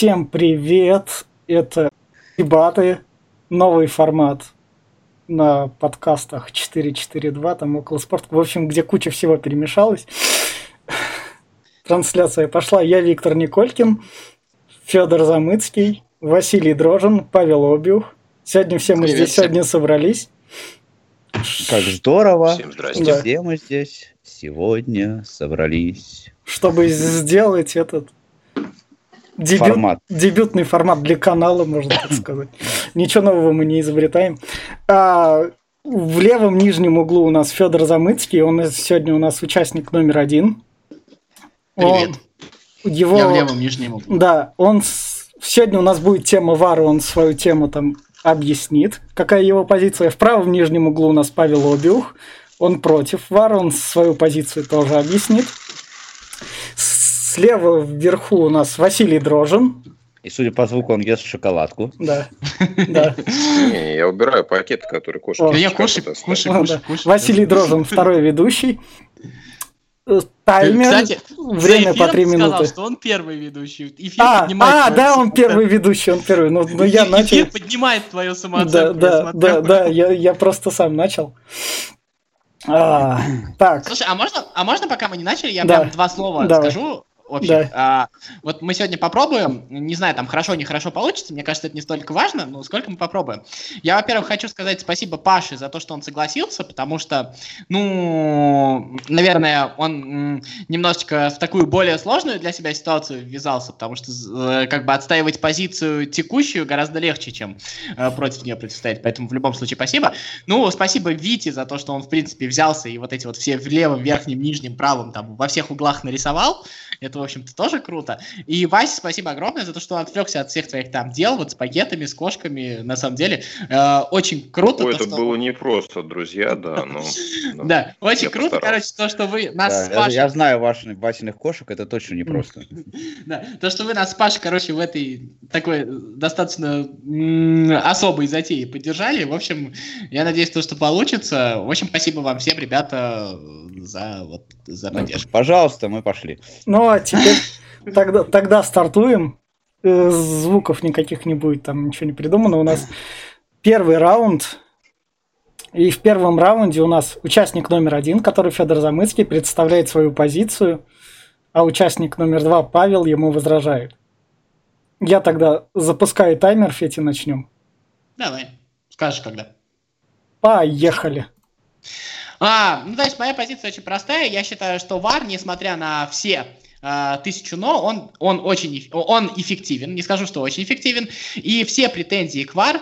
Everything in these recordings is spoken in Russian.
Всем привет! Это дебаты, новый формат на подкастах 442, там около спорта. В общем, где куча всего перемешалась. Трансляция пошла. Я Виктор Николькин, Федор Замыцкий, Василий Дрожин, Павел Обиух. Сегодня все мы Привет здесь всем. сегодня собрались. Как здорово. Всем здрасте. Да. Все мы здесь сегодня собрались. Чтобы сделать этот дебют, формат. дебютный формат для канала, можно так сказать. Ничего нового мы не изобретаем. А, в левом нижнем углу у нас Федор Замыцкий. Он сегодня у нас участник номер один. Привет. Он, его, Я в левом нижнем углу. Да, он сегодня у нас будет тема Вара, он свою тему там объяснит, какая его позиция. В правом нижнем углу у нас Павел Обиух. Он против Вара, он свою позицию тоже объяснит. Слева вверху у нас Василий Дрожин. И судя по звуку, он ест шоколадку. Да. да. Не, я убираю пакет, который кошка. Я кушаю, кушаю, кушаю. Василий Дрожин, второй ведущий. Таймер, Кстати, время по три минуты. сказал, что он первый ведущий. Эфир а, а да, он первый ведущий, он первый. Ну, ну я начал. Эфир поднимает твою самооценку. Да, да, да, да, я, я просто сам начал. А, так. Слушай, а можно, а можно, пока мы не начали, я да. прям два слова Давай. скажу общих. Да. А, вот мы сегодня попробуем, не знаю, там хорошо, нехорошо получится, мне кажется, это не столько важно, но сколько мы попробуем. Я, во-первых, хочу сказать спасибо Паше за то, что он согласился, потому что, ну, наверное, он немножечко в такую более сложную для себя ситуацию ввязался, потому что э, как бы отстаивать позицию текущую гораздо легче, чем э, против нее противостоять, поэтому в любом случае спасибо. Ну, спасибо Вите за то, что он, в принципе, взялся и вот эти вот все в левом, верхнем, нижнем, правом, там, во всех углах нарисовал. Это в общем-то, тоже круто. И, Вася, спасибо огромное за то, что отвлекся от всех твоих там дел, вот с пакетами, с кошками, на самом деле. Э, очень круто. Ой, это что... было непросто, друзья, да. Но, да, очень круто, короче, то, что вы нас с Пашей... Я знаю ваших Васиных кошек, это точно непросто. Да, то, что вы нас с Пашей, короче, в этой такой достаточно особой затеи поддержали. В общем, я надеюсь, то, что получится. В общем, спасибо вам всем, ребята, за, вот, за ну, поддержку. Пожалуйста, мы пошли. Ну, а теперь тогда, тогда стартуем. Э, звуков никаких не будет, там ничего не придумано. У нас первый раунд. И в первом раунде у нас участник номер один, который Федор Замыцкий, представляет свою позицию, а участник номер два, Павел, ему возражает. Я тогда запускаю таймер, Фети, начнем. Давай, скажешь когда. Поехали. А, ну то есть моя позиция очень простая. Я считаю, что ВАР, несмотря на все тысячу но, он, он очень он эффективен, не скажу, что очень эффективен. И все претензии к ВАР,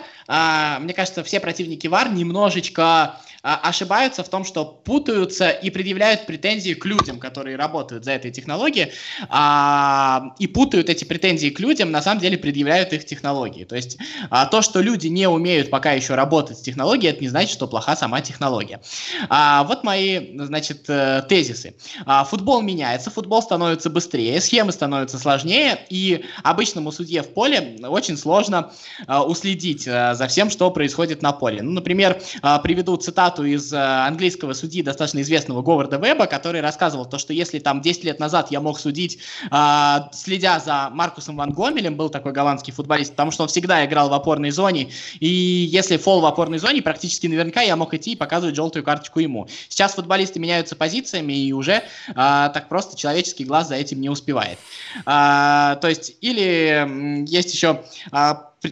мне кажется, все противники ВАР немножечко а, ошибаются в том, что путаются и предъявляют претензии к людям, которые работают за этой технологией, а, и путают эти претензии к людям, на самом деле предъявляют их технологии. То есть а, то, что люди не умеют пока еще работать с технологией, это не значит, что плоха сама технология. А, вот мои, значит, э, тезисы. А, футбол меняется, футбол становится быстрее, схемы становятся сложнее, и обычному судье в поле очень сложно а, уследить а, за всем, что происходит на поле. Ну, например, а, приведу цитату цитату из э, английского судьи, достаточно известного Говарда Веба, который рассказывал то, что если там 10 лет назад я мог судить, э, следя за Маркусом Ван Гомелем, был такой голландский футболист, потому что он всегда играл в опорной зоне, и если фол в опорной зоне, практически наверняка я мог идти и показывать желтую карточку ему. Сейчас футболисты меняются позициями, и уже э, так просто человеческий глаз за этим не успевает. Э, то есть, или есть еще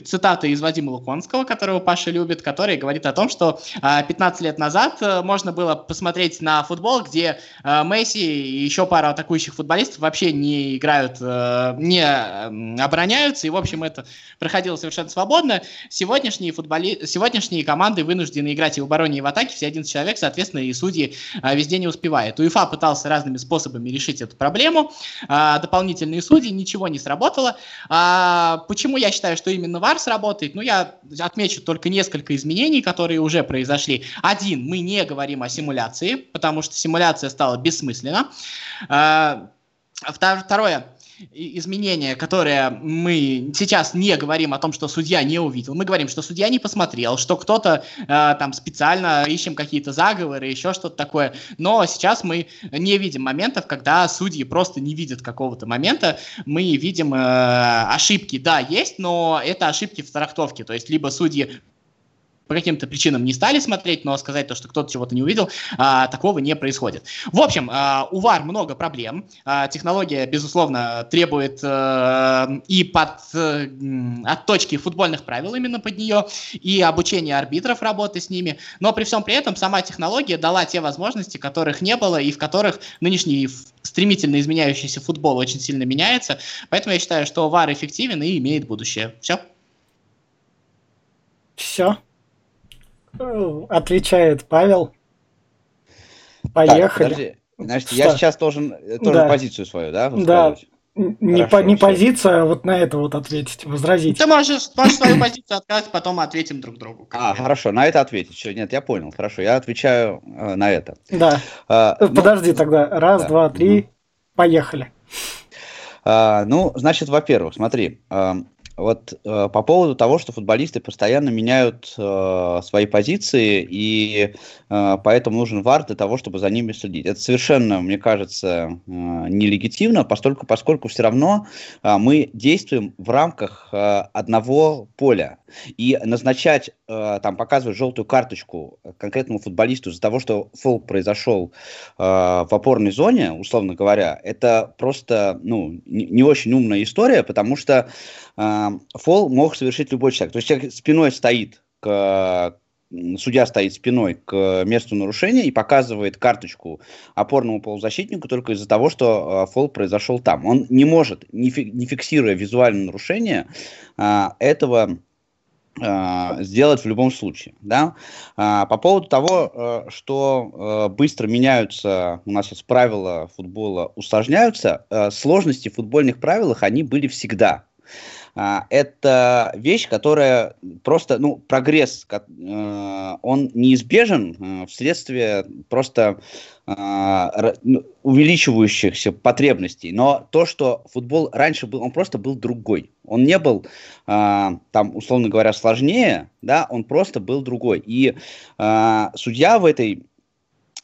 цитата из Вадима Луконского, которого Паша любит, который говорит о том, что 15 а, лет назад э, можно было посмотреть на футбол, где э, Месси и еще пара атакующих футболистов вообще не играют, э, не обороняются, и, в общем, это проходило совершенно свободно. Сегодняшние, футболи... Сегодняшние команды вынуждены играть и в обороне, и в атаке, все 11 человек, соответственно, и судьи везде не успевают. УЕФА пытался разными способами решить эту проблему, дополнительные судьи, ничего не сработало. А, почему я считаю, что именно VAR сработает? Ну, я отмечу только несколько изменений, которые уже произошли. Один, мы не говорим о симуляции, потому что симуляция стала бессмысленна. А, второе, изменение, которое мы сейчас не говорим о том, что судья не увидел. Мы говорим, что судья не посмотрел, что кто-то э, там специально ищем какие-то заговоры, еще что-то такое. Но сейчас мы не видим моментов, когда судьи просто не видят какого-то момента. Мы видим э, ошибки, да, есть, но это ошибки в трактовке. То есть либо судьи по каким-то причинам не стали смотреть, но сказать то, что кто-то чего-то не увидел, а, такого не происходит. В общем, а, у VAR много проблем. А, технология, безусловно, требует а, и под а, отточки футбольных правил именно под нее, и обучения арбитров работы с ними. Но при всем при этом сама технология дала те возможности, которых не было, и в которых нынешний стремительно изменяющийся футбол очень сильно меняется. Поэтому я считаю, что VAR эффективен и имеет будущее. Все. Все. Отвечает Павел. Поехали. Так, подожди. Значит, я сейчас должен э, тоже да. позицию свою, да? Да. Не, Хорошо, по, не позицию, а вот на это вот ответить, возразить. Ты можешь, можешь свою позицию отказать, потом ответим друг другу. А, хорошо, на это ответить. Все, нет, я понял. Хорошо, я отвечаю э, на это. Да. А, ну, Подожди ну, тогда. Раз, да. два, три. Угу. Поехали. А, ну, значит, во-первых, смотри. А, вот э, по поводу того, что футболисты постоянно меняют э, свои позиции, и э, поэтому нужен ВАР для того, чтобы за ними следить. Это совершенно, мне кажется, э, нелегитимно, поскольку, поскольку все равно э, мы действуем в рамках э, одного поля. И назначать, э, там, показывать желтую карточку конкретному футболисту из-за того, что фол произошел э, в опорной зоне, условно говоря, это просто ну, не, не очень умная история, потому что фол мог совершить любой человек. То есть человек спиной стоит к судья стоит спиной к месту нарушения и показывает карточку опорному полузащитнику только из-за того, что э, фол произошел там. Он не может, не фиксируя визуальное нарушение, э, этого э, сделать в любом случае. Да? По поводу того, что быстро меняются, у нас сейчас правила футбола усложняются, сложности в футбольных правилах, они были всегда. А, это вещь, которая просто, ну, прогресс, э, он неизбежен э, вследствие просто э, ну, увеличивающихся потребностей. Но то, что футбол раньше был, он просто был другой. Он не был, там, условно говоря, сложнее, да, он просто был другой. И судья в этой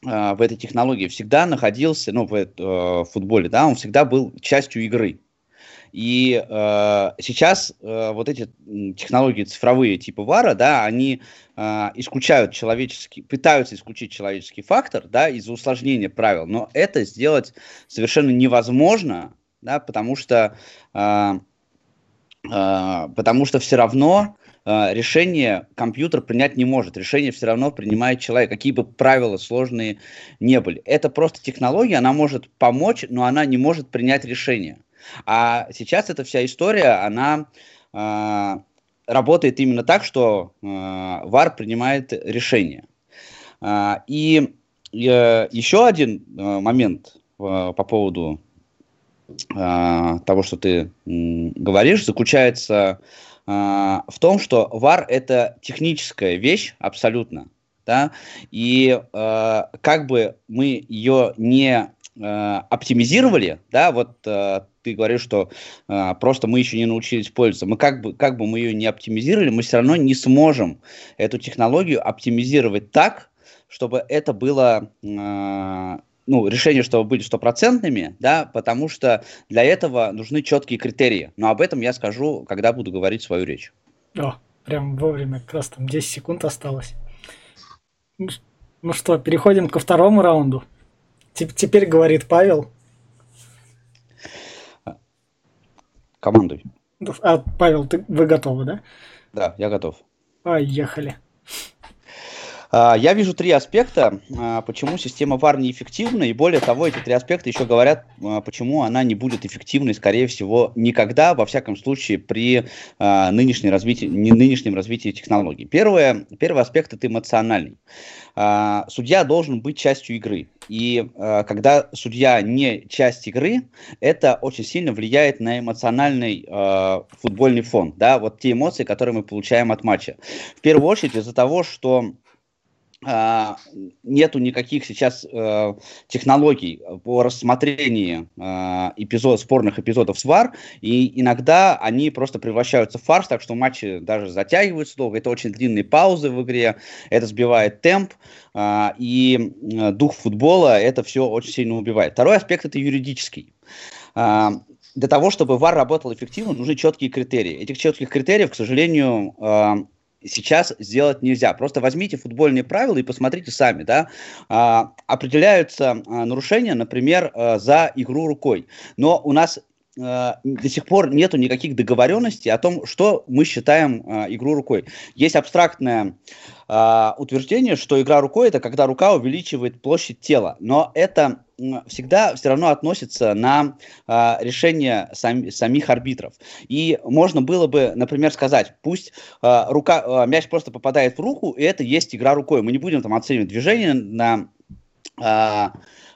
в этой технологии всегда находился, ну, в, в футболе, да, он всегда был частью игры. И э, сейчас э, вот эти технологии цифровые типа ВАРа, да, они э, исключают человеческий, пытаются исключить человеческий фактор, да, из-за усложнения правил, но это сделать совершенно невозможно, да, потому что, э, э, потому что все равно решение компьютер принять не может. Решение все равно принимает человек, какие бы правила сложные не были. Это просто технология, она может помочь, но она не может принять решение. А сейчас эта вся история, она э, работает именно так, что э, ВАР принимает решение. Э, и э, еще один э, момент э, по поводу э, того, что ты э, говоришь, заключается э, в том, что ВАР это техническая вещь абсолютно. Да? И э, как бы мы ее не оптимизировали, да, вот э, ты говоришь, что э, просто мы еще не научились пользоваться. Мы как бы, как бы мы ее не оптимизировали, мы все равно не сможем эту технологию оптимизировать так, чтобы это было, э, ну, решение, чтобы были стопроцентными, да, потому что для этого нужны четкие критерии. Но об этом я скажу, когда буду говорить свою речь. О, прям вовремя, как раз там 10 секунд осталось. Ну, ну что, переходим ко второму раунду. Теперь говорит Павел. Командуй. А, Павел, ты, вы готовы, да? Да, я готов. Поехали. А, я вижу три аспекта, а, почему система VAR неэффективна, и более того, эти три аспекта еще говорят, а, почему она не будет эффективной, скорее всего, никогда, во всяком случае, при нынешнем развитии, нынешнем развитии технологий. Первое, первый аспект – это эмоциональный. Судья должен быть частью игры. И когда судья не часть игры, это очень сильно влияет на эмоциональный футбольный фон. Да? Вот те эмоции, которые мы получаем от матча. В первую очередь из-за того, что нету никаких сейчас э, технологий по рассмотрению э, эпизод, спорных эпизодов с ВАР, и иногда они просто превращаются в фарс, так что матчи даже затягиваются долго, это очень длинные паузы в игре, это сбивает темп, э, и дух футбола это все очень сильно убивает. Второй аспект это юридический. Э, для того, чтобы ВАР работал эффективно, нужны четкие критерии. Этих четких критериев, к сожалению, сейчас сделать нельзя. Просто возьмите футбольные правила и посмотрите сами, да, а, определяются а, нарушения, например, а, за игру рукой. Но у нас а, до сих пор нету никаких договоренностей о том, что мы считаем а, игру рукой. Есть абстрактное а, утверждение, что игра рукой это когда рука увеличивает площадь тела, но это всегда все равно относится на а, решение сам, самих арбитров. И можно было бы, например, сказать, пусть а, рука, а, мяч просто попадает в руку, и это есть игра рукой. Мы не будем там оценивать движение на а,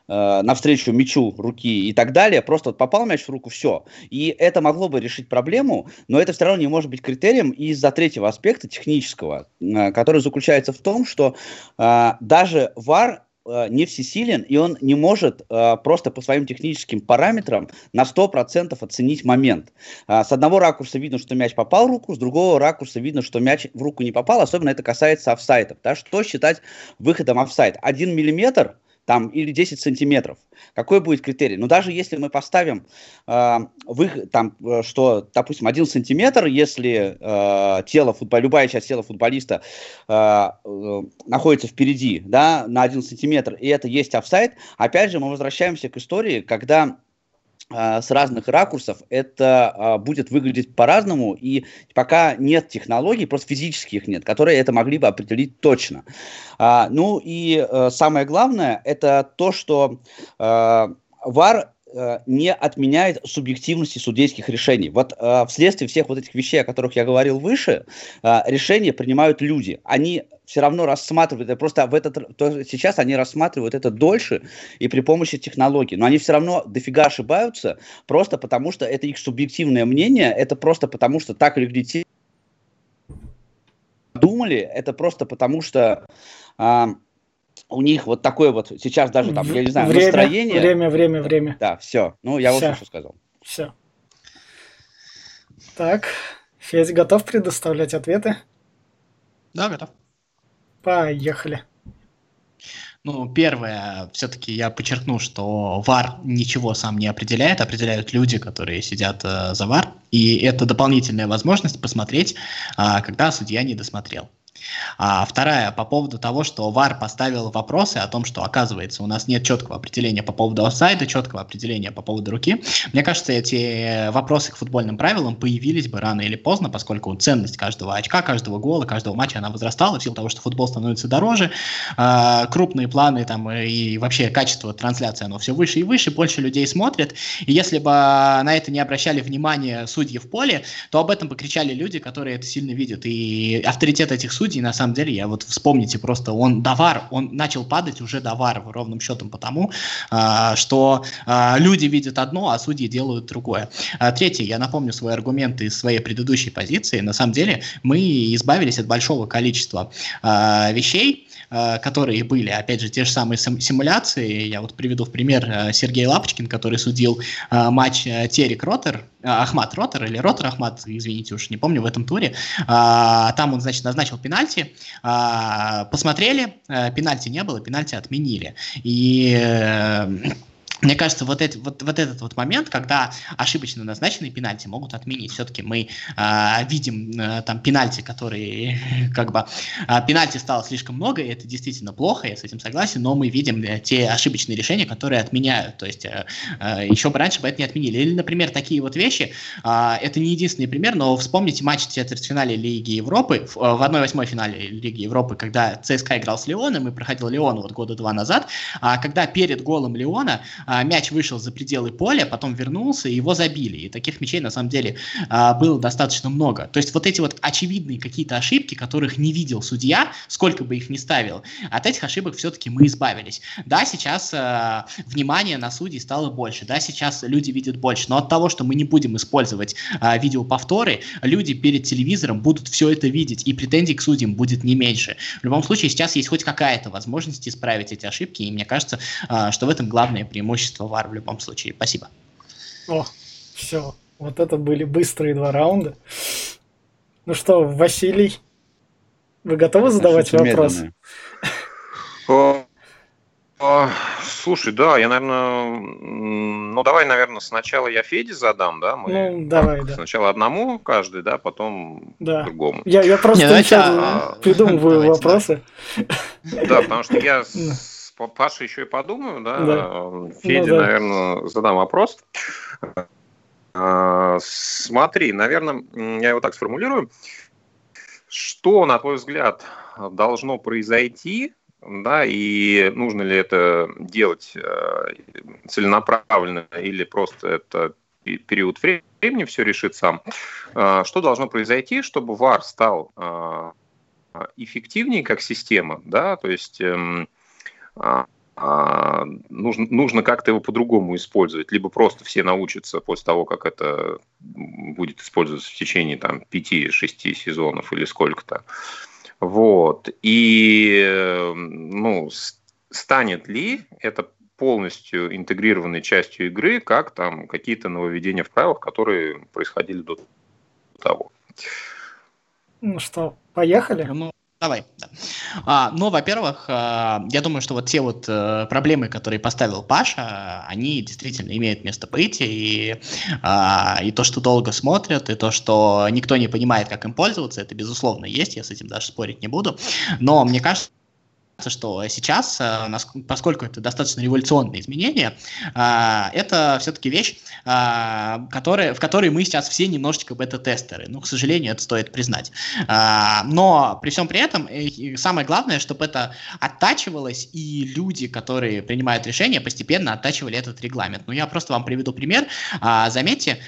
э, навстречу мячу руки и так далее, просто вот попал мяч в руку, все. И это могло бы решить проблему, но это все равно не может быть критерием из-за третьего аспекта технического, э, который заключается в том, что э, даже VAR э, не всесилен, и он не может э, просто по своим техническим параметрам на 100% оценить момент. Э, с одного ракурса видно, что мяч попал в руку, с другого ракурса видно, что мяч в руку не попал, особенно это касается офсайтов. Да? Что считать выходом офсайт? Один миллиметр – там, или 10 сантиметров. Какой будет критерий? Ну, даже если мы поставим, э, в там, что, допустим, 1 сантиметр, если э, тело футбол, любая часть тела футболиста э, э, находится впереди, да, на 1 сантиметр, и это есть офсайд, опять же, мы возвращаемся к истории, когда а, с разных ракурсов это а, будет выглядеть по-разному, и пока нет технологий, просто физически их нет, которые это могли бы определить точно. А, ну и а, самое главное, это то, что а, ВАР Э, не отменяет субъективности судейских решений. Вот э, вследствие всех вот этих вещей, о которых я говорил выше, э, решения принимают люди. Они все равно рассматривают, просто в этот, то, сейчас они рассматривают это дольше и при помощи технологий, но они все равно дофига ошибаются, просто потому что это их субъективное мнение, это просто потому что так люди думали, это просто потому что э, у них вот такое вот сейчас даже там, я не знаю, время, настроение. Время, время, время. Да, все. Ну, я все. вот что сказал. Все. Так, Федь готов предоставлять ответы? Да, готов. Поехали. Ну, первое, все-таки я подчеркну, что ВАР ничего сам не определяет, определяют люди, которые сидят э, за ВАР, и это дополнительная возможность посмотреть, э, когда судья не досмотрел. А вторая, по поводу того, что ВАР поставил вопросы о том, что, оказывается, у нас нет четкого определения по поводу офсайда, четкого определения по поводу руки. Мне кажется, эти вопросы к футбольным правилам появились бы рано или поздно, поскольку ценность каждого очка, каждого гола, каждого матча, она возрастала в силу того, что футбол становится дороже, э, крупные планы там и вообще качество трансляции, оно все выше и выше, больше людей смотрят. И если бы на это не обращали внимание судьи в поле, то об этом бы кричали люди, которые это сильно видят. И авторитет этих судей судей, на самом деле, я вот вспомните просто, он давар, он начал падать уже давар ровным счетом потому, а, что а, люди видят одно, а судьи делают другое. А, третье, я напомню свои аргументы из своей предыдущей позиции. На самом деле, мы избавились от большого количества вещей, которые были, опять же, те же самые симуляции. Я вот приведу в пример а, Сергей Лапочкин, который судил а, матч Терек Ротер, Ахмат Ротер или Ротер Ахмат, извините уж, не помню, в этом туре. Там он, значит, назначил пенальти, посмотрели, пенальти не было, пенальти отменили. И э, мне кажется, вот, это, вот, вот этот вот момент, когда ошибочно назначенные пенальти могут отменить. Все-таки мы э, видим э, там пенальти, которые как бы э, пенальти стало слишком много, и это действительно плохо, я с этим согласен, но мы видим э, те ошибочные решения, которые отменяют. То есть э, э, еще бы раньше бы это не отменили. Или, например, такие вот вещи, э, это не единственный пример, но вспомните матч в четвертьфинале Лиги Европы, в, в 1-8 финале Лиги Европы, когда ЦСКА играл с Леоном, и проходил Леон вот года два назад, а когда перед голом Леона а, мяч вышел за пределы поля, потом вернулся, и его забили. И таких мячей, на самом деле, а, было достаточно много. То есть вот эти вот очевидные какие-то ошибки, которых не видел судья, сколько бы их ни ставил, от этих ошибок все-таки мы избавились. Да, сейчас а, внимание на судей стало больше, да, сейчас люди видят больше, но от того, что мы не будем использовать а, видеоповторы, люди перед телевизором будут все это видеть, и претензий к судьям будет не меньше. В любом случае, сейчас есть хоть какая-то возможность исправить эти ошибки, и мне кажется, что в этом главное преимущество ВАР в любом случае. Спасибо. О, все. Вот это были быстрые два раунда. Ну что, Василий, вы готовы задавать вопрос? Слушай, да, я, наверное, ну давай, наверное, сначала я Феде задам, да? Мы ну, давай, да. Сначала одному каждый, да, потом да. другому. Я, я просто Не, сейчас а... придумываю давайте, вопросы. Да, потому что я с Пашей еще и подумаю, да. да. Феде, ну, да. наверное, задам вопрос. А, смотри, наверное, я его так сформулирую. Что, на твой взгляд, должно произойти, да, и нужно ли это делать э, целенаправленно или просто это период времени все решит сам. Э, что должно произойти, чтобы VAR стал э, эффективнее как система, да, то есть эм, а, а, нужно, нужно как-то его по-другому использовать, либо просто все научатся после того, как это будет использоваться в течение там 5-6 сезонов или сколько-то. Вот. И ну, станет ли это полностью интегрированной частью игры, как там какие-то нововведения в правилах, которые происходили до того. Ну что, поехали? Ну, Давай. Да. А, ну, во-первых, а, я думаю, что вот те вот а, проблемы, которые поставил Паша, они действительно имеют место быть, и, а, и то, что долго смотрят, и то, что никто не понимает, как им пользоваться, это безусловно есть, я с этим даже спорить не буду. Но мне кажется, что сейчас, э, поскольку это достаточно революционные изменения, э, это все-таки вещь, э, в которой мы сейчас все немножечко бета-тестеры. Ну, к сожалению, это стоит признать. Но при всем при этом, самое главное, чтобы это оттачивалось, и люди, которые принимают решения, постепенно оттачивали этот регламент. Ну, я просто вам приведу пример. Заметьте,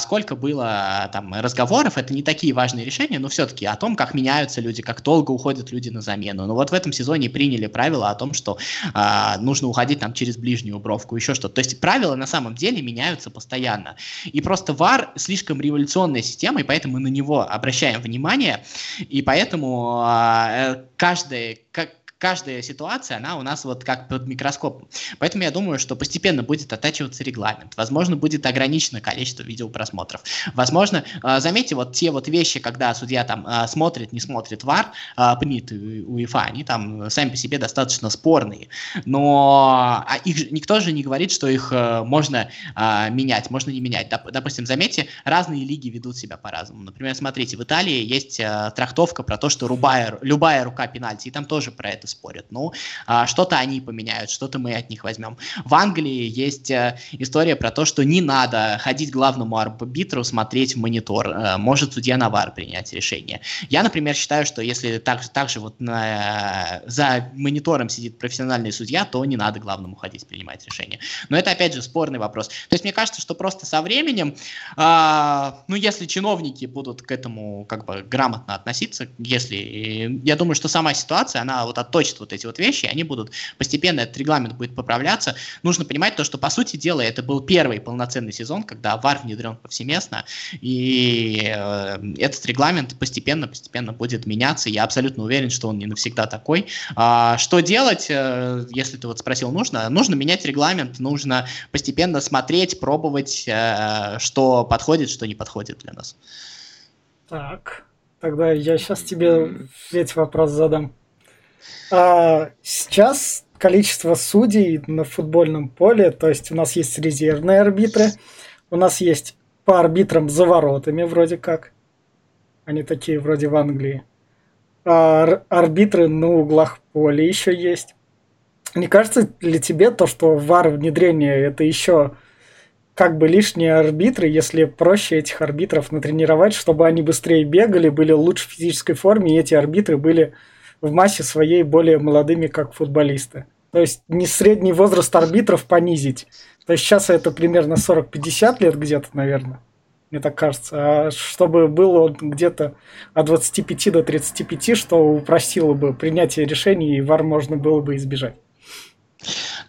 сколько было там разговоров, это не такие важные решения, но все-таки о том, как меняются люди, как долго уходят люди на замену. Но вот в этом сезоне приняли правила о том, что а, нужно уходить там через ближнюю бровку, еще что-то. То есть правила на самом деле меняются постоянно. И просто VAR слишком революционная система, и поэтому мы на него обращаем внимание, и поэтому а, э, каждый, как, каждая ситуация, она у нас вот как под микроскопом. Поэтому я думаю, что постепенно будет оттачиваться регламент. Возможно, будет ограничено количество видеопросмотров. Возможно, э, заметьте, вот те вот вещи, когда судья там э, смотрит, не смотрит вар, э, принятые УЕФА, они там сами по себе достаточно спорные. Но а их, никто же не говорит, что их можно менять, можно не менять. Допустим, заметьте, разные лиги ведут себя по-разному. Например, смотрите, в Италии есть трактовка про то, что любая, любая рука пенальти, и там тоже про это спорят. Ну, а, что-то они поменяют, что-то мы от них возьмем. В Англии есть э, история про то, что не надо ходить главному арбитру, смотреть в монитор. Э, может судья на вар принять решение. Я, например, считаю, что если так, так же вот на, за монитором сидит профессиональный судья, то не надо главному ходить принимать решение. Но это, опять же, спорный вопрос. То есть мне кажется, что просто со временем, э, ну, если чиновники будут к этому как бы грамотно относиться, если, я думаю, что сама ситуация, она вот от точат вот эти вот вещи, они будут постепенно, этот регламент будет поправляться. Нужно понимать то, что, по сути дела, это был первый полноценный сезон, когда ВАР внедрен повсеместно, и э, этот регламент постепенно-постепенно будет меняться. Я абсолютно уверен, что он не навсегда такой. А, что делать, э, если ты вот спросил, нужно? Нужно менять регламент, нужно постепенно смотреть, пробовать, э, что подходит, что не подходит для нас. Так, тогда я сейчас тебе ведь вопрос задам. А сейчас количество судей на футбольном поле, то есть у нас есть резервные арбитры, у нас есть по арбитрам за воротами вроде как, они такие вроде в Англии, а арбитры на углах поля еще есть. Не кажется ли тебе то, что вар внедрение это еще как бы лишние арбитры, если проще этих арбитров натренировать, чтобы они быстрее бегали, были в лучшей физической форме, и эти арбитры были в массе своей более молодыми, как футболисты. То есть не средний возраст арбитров понизить. То есть сейчас это примерно 40-50 лет где-то, наверное. Мне так кажется. А чтобы было где-то от 25 до 35, что упростило бы принятие решений, и вар можно было бы избежать.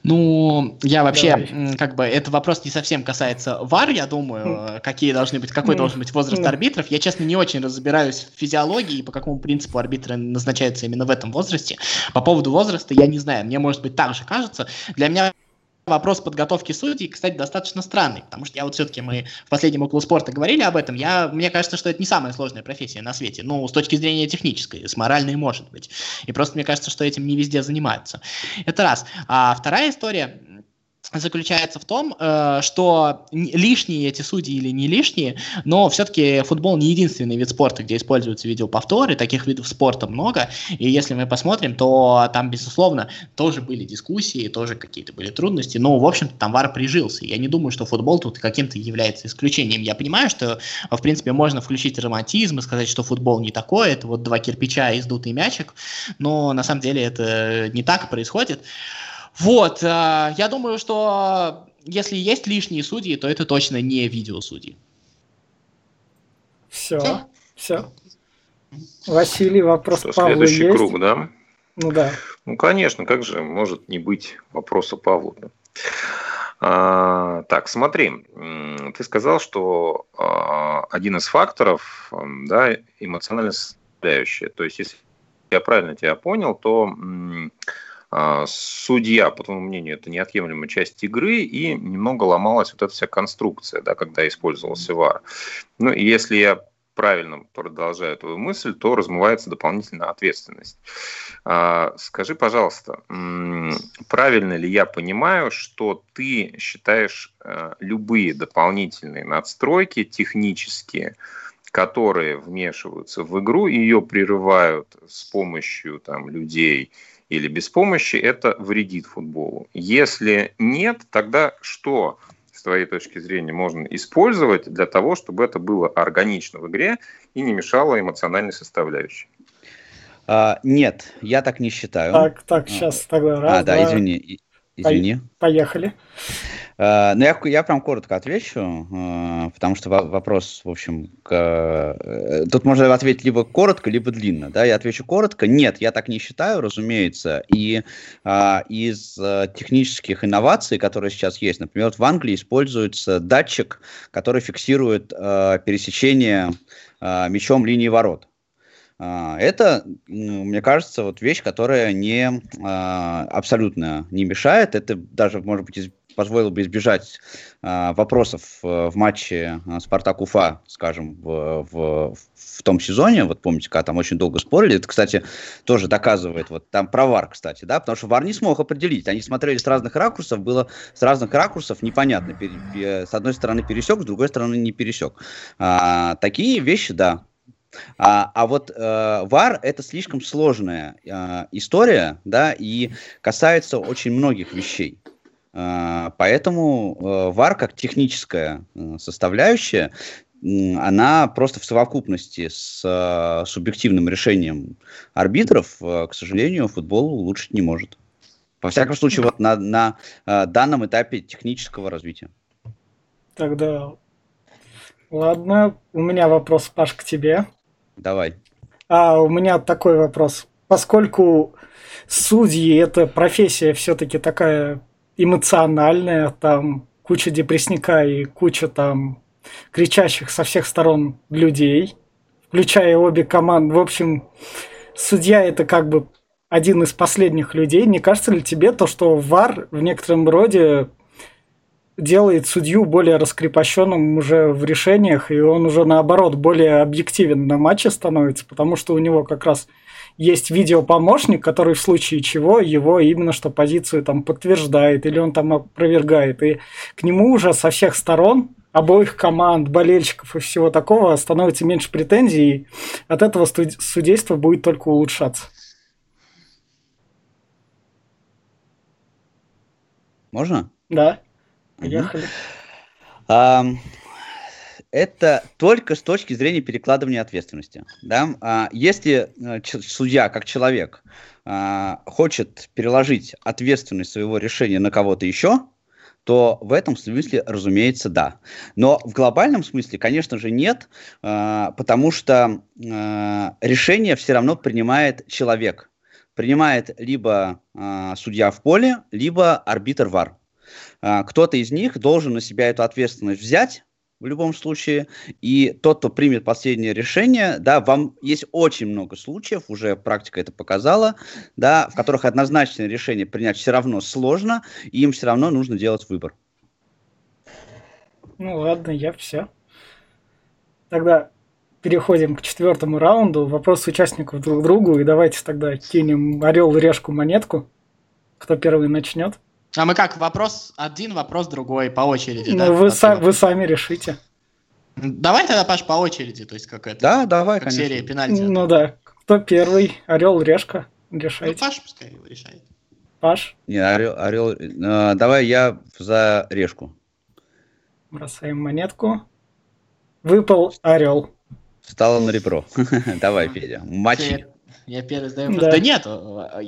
Ну, я вообще, Давай. как бы, это вопрос не совсем касается ВАР, я думаю, mm. какие должны быть, какой mm. должен быть возраст mm. арбитров. Я, честно, не очень разбираюсь в физиологии и по какому принципу арбитры назначаются именно в этом возрасте. По поводу возраста я не знаю, мне, может быть, так же кажется. Для меня вопрос подготовки судей, кстати, достаточно странный, потому что я вот все-таки мы в последнем около спорта говорили об этом, я, мне кажется, что это не самая сложная профессия на свете, ну, с точки зрения технической, с моральной может быть. И просто мне кажется, что этим не везде занимаются. Это раз. А вторая история, заключается в том, э, что лишние эти судьи или не лишние, но все-таки футбол не единственный вид спорта, где используются видеоповторы, таких видов спорта много, и если мы посмотрим, то там, безусловно, тоже были дискуссии, тоже какие-то были трудности, но, в общем-то, там вар прижился. Я не думаю, что футбол тут каким-то является исключением. Я понимаю, что, в принципе, можно включить романтизм и сказать, что футбол не такой, это вот два кирпича и сдутый мячик, но на самом деле это не так происходит. Вот, э, я думаю, что если есть лишние судьи, то это точно не видеосудьи. Все, все. Василий, вопрос Что, Павлу следующий есть? круг, да? Ну да. Ну, конечно, как же может не быть вопроса Павлу? Да? А, так, смотри, ты сказал, что а, один из факторов, да, эмоциональная составляющая. То есть, если я правильно тебя понял, то судья, по твоему мнению, это неотъемлемая часть игры, и немного ломалась вот эта вся конструкция, да, когда использовался ВАР. Ну, и если я правильно продолжаю твою мысль, то размывается дополнительная ответственность. А, скажи, пожалуйста, правильно ли я понимаю, что ты считаешь э, любые дополнительные надстройки технические, которые вмешиваются в игру и ее прерывают с помощью там, людей или без помощи, это вредит футболу. Если нет, тогда что, с твоей точки зрения, можно использовать для того, чтобы это было органично в игре и не мешало эмоциональной составляющей? А, нет, я так не считаю. Так, так, сейчас а, тогда раз, А, да, два, извини, извини. Поехали. Э, ну, я, я прям коротко отвечу, э, потому что вопрос, в общем, к... Э, тут можно ответить либо коротко, либо длинно. Да? Я отвечу коротко. Нет, я так не считаю, разумеется. И из технических инноваций, которые сейчас есть, например, в Англии используется датчик, который фиксирует пересечение мячом линии ворот. Это, мне кажется, вот вещь, которая не абсолютно не мешает. Это даже, может быть, позволил бы избежать э, вопросов э, в матче Спартак-Уфа, скажем, в, в, в том сезоне. Вот помните, когда там очень долго спорили. Это, кстати, тоже доказывает, вот там про ВАР, кстати, да, потому что ВАР не смог определить. Они смотрели с разных ракурсов, было с разных ракурсов непонятно. С одной стороны пересек, с другой стороны не пересек. А, такие вещи, да, а, а вот э, ВАР это слишком сложная э, история, да, и касается очень многих вещей. А, поэтому э, ВАР как техническая э, составляющая, она просто в совокупности с э, субъективным решением арбитров, к сожалению, футбол улучшить не может. Во всяком случае, вот на, на данном этапе технического развития. Тогда, ладно, у меня вопрос, Паш, к тебе. Давай. А у меня такой вопрос. Поскольку судьи это профессия все-таки такая эмоциональная, там куча депрессника и куча там кричащих со всех сторон людей, включая обе команды. В общем, судья это как бы один из последних людей. Не кажется ли тебе то, что ВАР в некотором роде делает судью более раскрепощенным уже в решениях, и он уже наоборот более объективен на матче становится, потому что у него как раз есть видеопомощник, который в случае чего его именно что позицию там подтверждает или он там опровергает. И к нему уже со всех сторон обоих команд, болельщиков и всего такого становится меньше претензий, и от этого судейство будет только улучшаться. Можно? Да. Поехали. Um, это только с точки зрения перекладывания ответственности. Да? А если э, судья, как человек, а, хочет переложить ответственность своего решения на кого-то еще, то в этом смысле, разумеется, да. Но в глобальном смысле, конечно же, нет, а, потому что а, решение все равно принимает человек. Принимает либо судья в поле, либо арбитр ВАР. Кто-то из них должен на себя эту ответственность взять, в любом случае. И тот, кто примет последнее решение, да, вам есть очень много случаев, уже практика это показала, да, в которых однозначное решение принять все равно сложно, и им все равно нужно делать выбор. Ну ладно, я все. Тогда переходим к четвертому раунду. Вопрос участников друг к другу. И давайте тогда кинем орел, решку, монетку. Кто первый начнет? А мы как, вопрос один, вопрос другой, по очереди, ну, да? Вы, са- вы сами решите. Давай тогда, Паш, по очереди, то есть как это? Да, давай, как конечно. серия пенальти. Ну да. Кто первый? Орел, решка? Ну, Решайте. Паш пускай его решает. Паш, Не, орел, орел, э, давай я за решку. бросаем монетку. Выпал орел. Встала на ребро. Давай, Федя, мочи. Я первый задаю Да. вопрос. Да нет,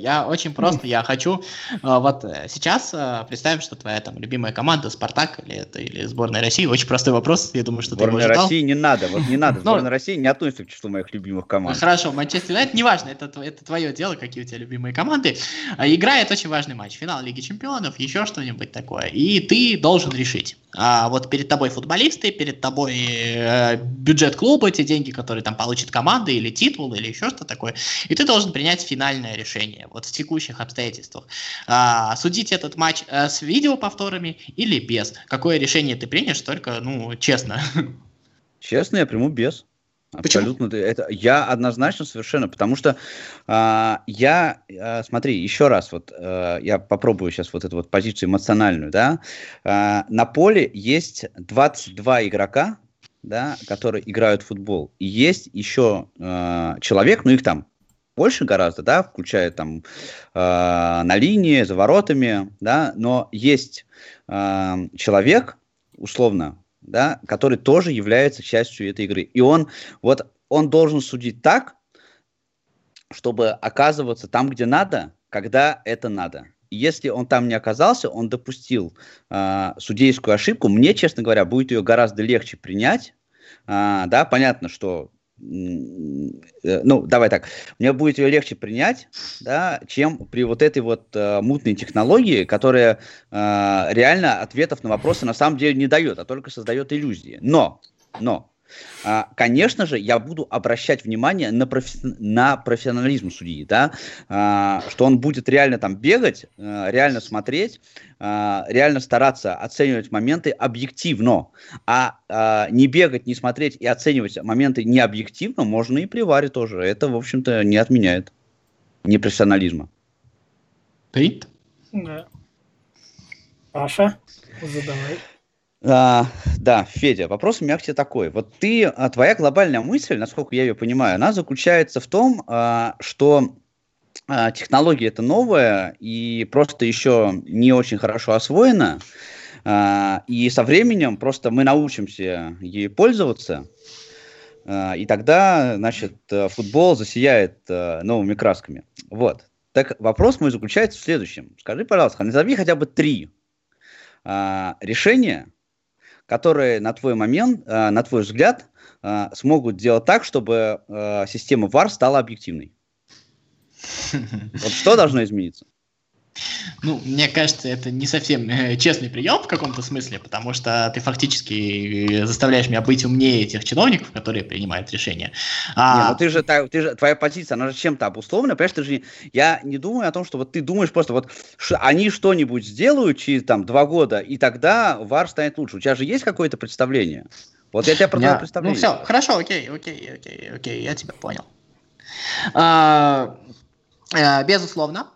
я очень просто, я хочу э, вот э, сейчас э, представим, что твоя там любимая команда Спартак или это или сборная России. Очень простой вопрос, я думаю, что ты его Сборная. России не надо, вот не надо. Ну, Сборная России не относится к числу моих любимых команд. Хорошо, Манчестер Юнайтед, неважно, это, это твое дело, какие у тебя любимые команды. А, Играет очень важный матч, финал Лиги Чемпионов, еще что-нибудь такое. И ты должен решить. А вот перед тобой футболисты, перед тобой э, бюджет клуба, те деньги, которые там получит команда, или титул, или еще что такое. И ты должен принять финальное решение, вот в текущих обстоятельствах. А, судить этот матч э, с видеоповторами или без. Какое решение ты примешь, только, ну, честно. Честно, я приму без. Почему? Абсолютно. Это, я однозначно совершенно, потому что а, я, а, смотри, еще раз, вот а, я попробую сейчас вот эту вот позицию эмоциональную, да. А, на поле есть 22 игрока, да, которые играют в футбол. И есть еще а, человек, ну их там больше гораздо, да, включая там а, на линии, за воротами, да, но есть а, человек, условно, да, который тоже является частью этой игры. И он вот он должен судить так, чтобы оказываться там, где надо, когда это надо. И если он там не оказался, он допустил а, судейскую ошибку. Мне, честно говоря, будет ее гораздо легче принять. А, да, понятно, что э, ну, давай так, мне будет ее легче принять, да, чем при вот этой вот э, мутной технологии, которая э, реально ответов на вопросы на самом деле не дает, а только создает иллюзии. Но, но, а, конечно же, я буду обращать внимание на, профи- на профессионализм судьи, да, а, что он будет реально там бегать, э, реально смотреть, а, реально стараться оценивать моменты объективно, а, а, не бегать, не смотреть и оценивать моменты не объективно можно и при варе тоже. Это, в общем-то, не отменяет непрофессионализма. Принято. Да. Паша, задавай. А, да, Федя, вопрос у меня к тебе такой. Вот ты, а, твоя глобальная мысль, насколько я ее понимаю, она заключается в том, а, что а, технология это новая и просто еще не очень хорошо освоена. А, и со временем просто мы научимся ей пользоваться. и тогда, значит, э, футбол засияет э, новыми красками. Вот. Так вопрос мой заключается в следующем. Скажи, пожалуйста, назови хотя бы три решения, которые, на твой момент, а, на твой взгляд, а, смогут сделать так, чтобы а, система VAR стала объективной. Вот что должно измениться? Ну, мне кажется, это не совсем э, честный прием в каком-то смысле, потому что ты фактически э, заставляешь меня быть умнее этих чиновников, которые принимают решения. Не, А, ну ты же, та- ты же, твоя позиция, она же чем-то обусловлена, понимаешь, ты же, не- я не думаю о том, что вот ты думаешь просто вот, ш- они что-нибудь сделают через там два года, и тогда ВАР станет лучше. У тебя же есть какое-то представление? Вот я тебя про Я- твое Ну представление. все, хорошо, окей, окей, окей, окей, я тебя понял. А, э, безусловно,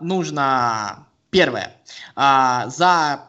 нужно первое а, за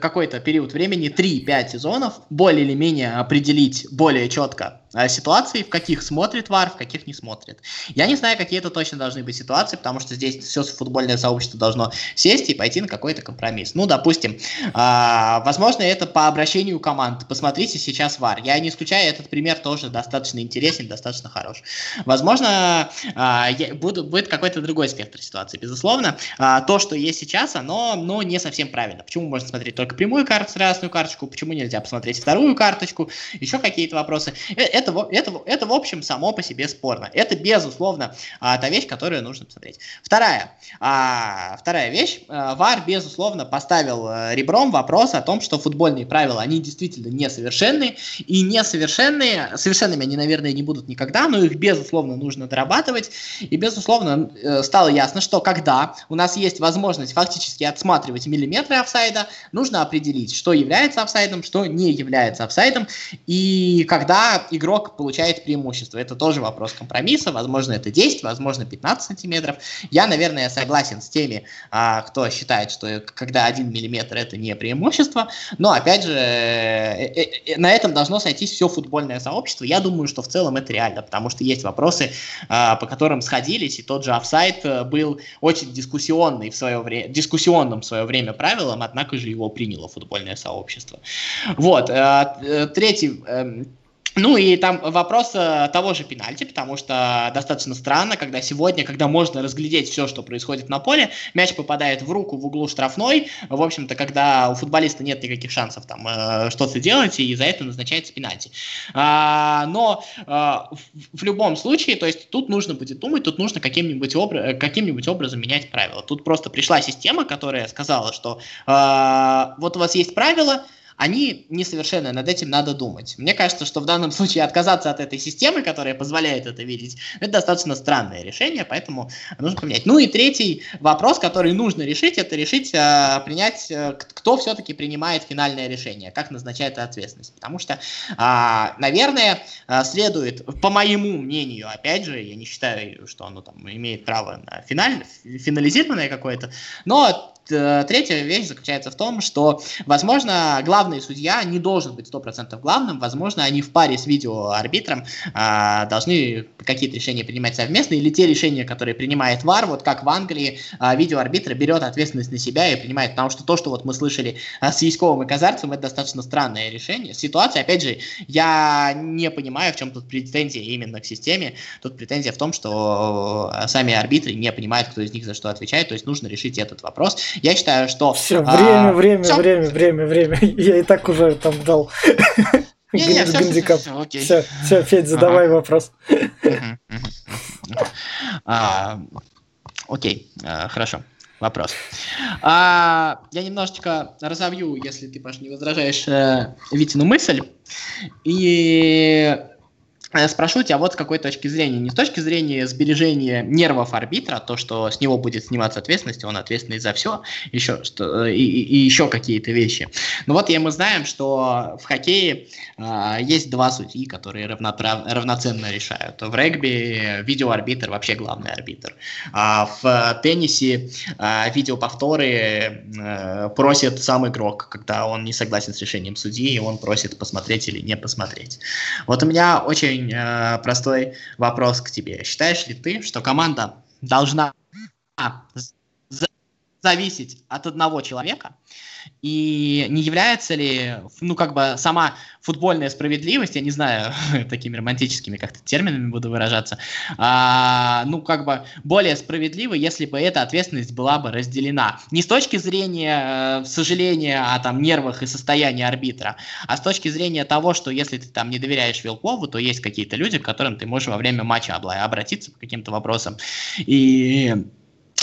какой-то период времени, 3-5 сезонов, более или менее определить более четко Э, ситуаций, в каких смотрит ВАР, в каких не смотрит. Я не знаю, какие это точно должны быть ситуации, потому что здесь все футбольное сообщество должно сесть и пойти на какой-то компромисс. Ну, допустим, а, возможно, это по обращению команд. Посмотрите сейчас ВАР. Я не исключаю, этот пример тоже достаточно интересен, достаточно хорош. Возможно, а, будет какой-то другой спектр ситуации. Безусловно, а, то, что есть сейчас, оно но не совсем правильно. Почему можно смотреть только прямую карту, красную карточку, почему нельзя посмотреть вторую карточку, еще какие-то вопросы. Это это, это, это, в общем, само по себе спорно. Это, безусловно, а, та вещь, которую нужно посмотреть. Вторая, а, вторая вещь. А, ВАР, безусловно, поставил э, ребром вопрос о том, что футбольные правила, они действительно несовершенны, и несовершенные, совершенными они, наверное, не будут никогда, но их, безусловно, нужно дорабатывать, и, безусловно, э, стало ясно, что когда у нас есть возможность фактически отсматривать миллиметры офсайда, нужно определить, что является офсайдом, что не является офсайдом, и когда игрок получает преимущество. Это тоже вопрос компромисса. Возможно, это 10, возможно, 15 сантиметров. Я, наверное, согласен с теми, а, кто считает, что когда 1 миллиметр это не преимущество. Но, опять же, э, э, э, на этом должно сойтись все футбольное сообщество. Я думаю, что в целом это реально, потому что есть вопросы, а, по которым сходились, и тот же офсайт был очень дискуссионный в свое время, дискуссионным в свое время правилом, однако же его приняло футбольное сообщество. Вот. Третий эм, ну и там вопрос э, того же пенальти, потому что достаточно странно, когда сегодня, когда можно разглядеть все, что происходит на поле, мяч попадает в руку в углу штрафной, в общем-то, когда у футболиста нет никаких шансов там э, что-то делать, и за это назначается пенальти. А, но а, в, любом случае, то есть тут нужно будет думать, тут нужно каким-нибудь, обра- каким-нибудь образом менять правила. Тут просто пришла система, которая сказала, что вот у вас есть правила, они несовершенны, над этим надо думать. Мне кажется, что в данном случае отказаться от этой системы, которая позволяет это видеть, это достаточно странное решение, поэтому нужно поменять. Ну и третий вопрос, который нужно решить, это решить, э, принять, э, кто все-таки принимает финальное решение, как назначает ответственность. Потому что, э, наверное, э, следует, по моему мнению, опять же, я не считаю, что оно там имеет право на финаль, финализированное какое-то, но третья вещь заключается в том, что, возможно, главный судья не должен быть 100% главным, возможно, они в паре с видеоарбитром а, должны какие-то решения принимать совместно, или те решения, которые принимает ВАР, вот как в Англии, а, видеоарбитр берет ответственность на себя и принимает, потому что то, что вот мы слышали а, с Яськовым и Казарцем, это достаточно странное решение. Ситуация, опять же, я не понимаю, в чем тут претензия именно к системе, тут претензия в том, что а, сами арбитры не понимают, кто из них за что отвечает, то есть нужно решить этот вопрос. Я считаю, что... Все, время, а, время, все. время, время, время. Я и так уже там дал гандикап. Все, все, Федь, задавай вопрос. А, окей, а, хорошо. Вопрос. А, я немножечко разовью, если ты, Паш, не возражаешь, э, Витину мысль. И спрошу тебя вот с какой точки зрения. Не с точки зрения сбережения нервов арбитра, то, что с него будет сниматься ответственность, он ответственный за все, еще, что, и, и еще какие-то вещи. Но вот я, мы знаем, что в хоккее э, есть два судьи, которые равноправ, равноценно решают. В регби видеоарбитр вообще главный арбитр. А в теннисе э, видеоповторы э, просит сам игрок, когда он не согласен с решением судьи, и он просит посмотреть или не посмотреть. Вот у меня очень очень э, простой вопрос к тебе. Считаешь ли ты, что команда должна зависеть от одного человека, и не является ли, ну, как бы сама футбольная справедливость, я не знаю, такими романтическими как-то терминами буду выражаться, а, ну, как бы более справедливо, если бы эта ответственность была бы разделена. Не с точки зрения э, сожаления о там нервах и состоянии арбитра, а с точки зрения того, что если ты там не доверяешь Вилкову, то есть какие-то люди, к которым ты можешь во время матча обратиться по каким-то вопросам. И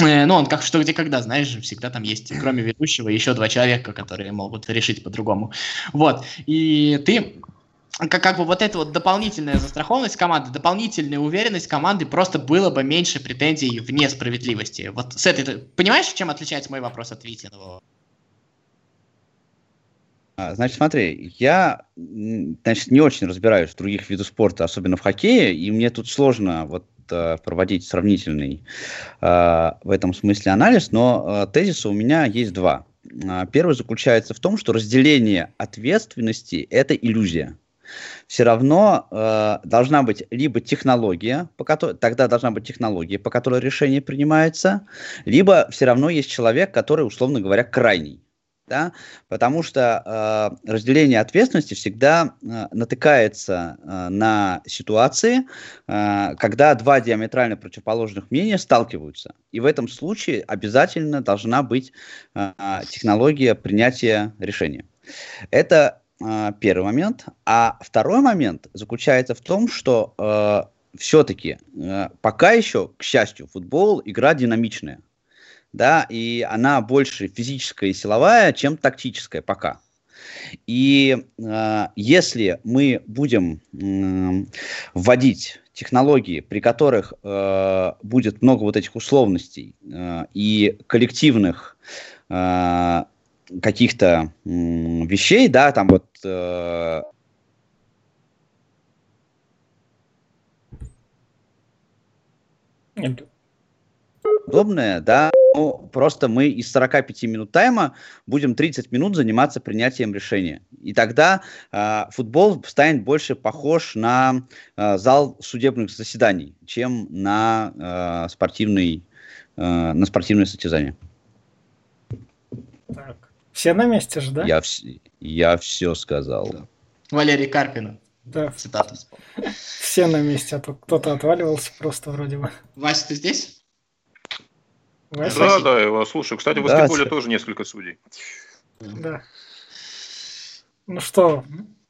ну, он как что, где, когда, знаешь, всегда там есть, кроме ведущего, еще два человека, которые могут решить по-другому. Вот. И ты как, как бы вот эта вот дополнительная застрахованность команды, дополнительная уверенность команды, просто было бы меньше претензий в несправедливости. Вот с этой... Понимаешь, чем отличается мой вопрос от Витиного? А, значит, смотри, я, значит, не очень разбираюсь в других видах спорта, особенно в хоккее, и мне тут сложно вот э, проводить сравнительный э, в этом смысле анализ, но э, тезиса у меня есть два. Первый заключается в том, что разделение ответственности – это иллюзия. Все равно э, должна быть либо технология, по которой, тогда должна быть технология, по которой решение принимается, либо все равно есть человек, который, условно говоря, крайний да, потому что э, разделение ответственности всегда э, натыкается э, на ситуации, э, когда два диаметрально противоположных мнения сталкиваются. И в этом случае обязательно должна быть э, технология принятия решения. Это э, первый момент. А второй момент заключается в том, что э, все-таки э, пока еще, к счастью, футбол игра динамичная да, и она больше физическая и силовая, чем тактическая пока. И э, если мы будем э, вводить технологии, при которых э, будет много вот этих условностей э, и коллективных э, каких-то э, вещей, да, там вот э, удобное, да, ну, просто мы из 45 минут тайма будем 30 минут заниматься принятием решения. И тогда э, футбол станет больше похож на э, зал судебных заседаний, чем на, э, спортивный, э, на спортивное состязание. Так. Все на месте же, да? Я, вс- я все сказал. Да. Валерий Карпина. Да. Цитату Все на месте, а то кто-то отваливался просто вроде бы. Вася, ты здесь? Да, да, да, его слушаю. Кстати, в баскетболе тоже несколько судей. Да. Ну что,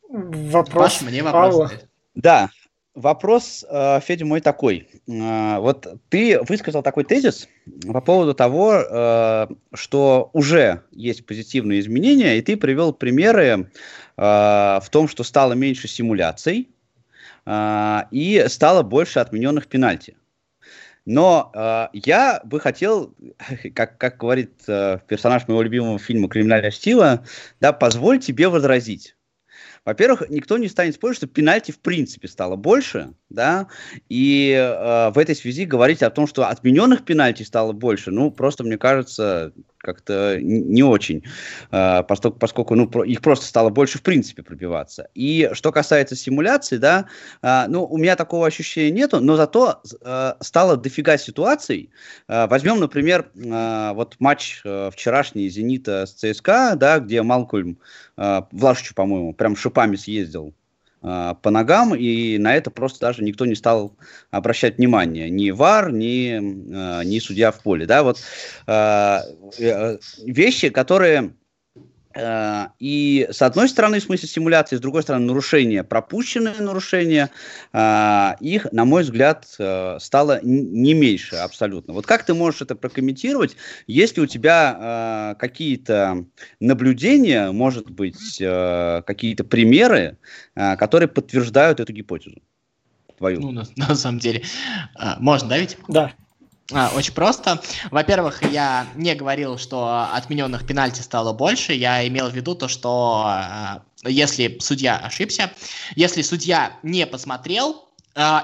вопрос Паш, мне вопрос. Павла. Да, вопрос, э, Федя, мой такой. Э, вот ты высказал такой тезис по поводу того, э, что уже есть позитивные изменения, и ты привел примеры в том, что стало меньше симуляций и стало больше отмененных пенальти. Но э, я бы хотел, как, как говорит э, персонаж моего любимого фильма «Криминальное чтиво», да, позволь тебе возразить. Во-первых, никто не станет спорить, что пенальти в принципе стало больше, да, и э, в этой связи говорить о том, что отмененных пенальти стало больше, ну, просто, мне кажется, как-то не очень, э, поскольку, поскольку ну, их просто стало больше в принципе пробиваться. И что касается симуляции, да, э, ну, у меня такого ощущения нету, но зато э, стало дофига ситуаций. Э, возьмем, например, э, вот матч э, вчерашний «Зенита» с ЦСКА, да, где Малкольм, э, Влашичу, по-моему, прям шипами съездил а, по ногам, и на это просто даже никто не стал обращать внимание. Ни ВАР, ни, а, ни судья в поле. Да? Вот, э, вещи, которые Э, и с одной стороны, в смысле симуляции, с другой стороны, нарушения, пропущенные нарушения, э, их, на мой взгляд, э, стало не меньше абсолютно. Вот как ты можешь это прокомментировать? Есть ли у тебя какие-то наблюдения, может быть, какие-то примеры, которые подтверждают эту гипотезу? Твою. Ну, на, на самом деле. Можно, да, ведь? Да. А, очень просто. Во-первых, я не говорил, что отмененных пенальти стало больше. Я имел в виду то, что э, если судья ошибся, если судья не посмотрел а,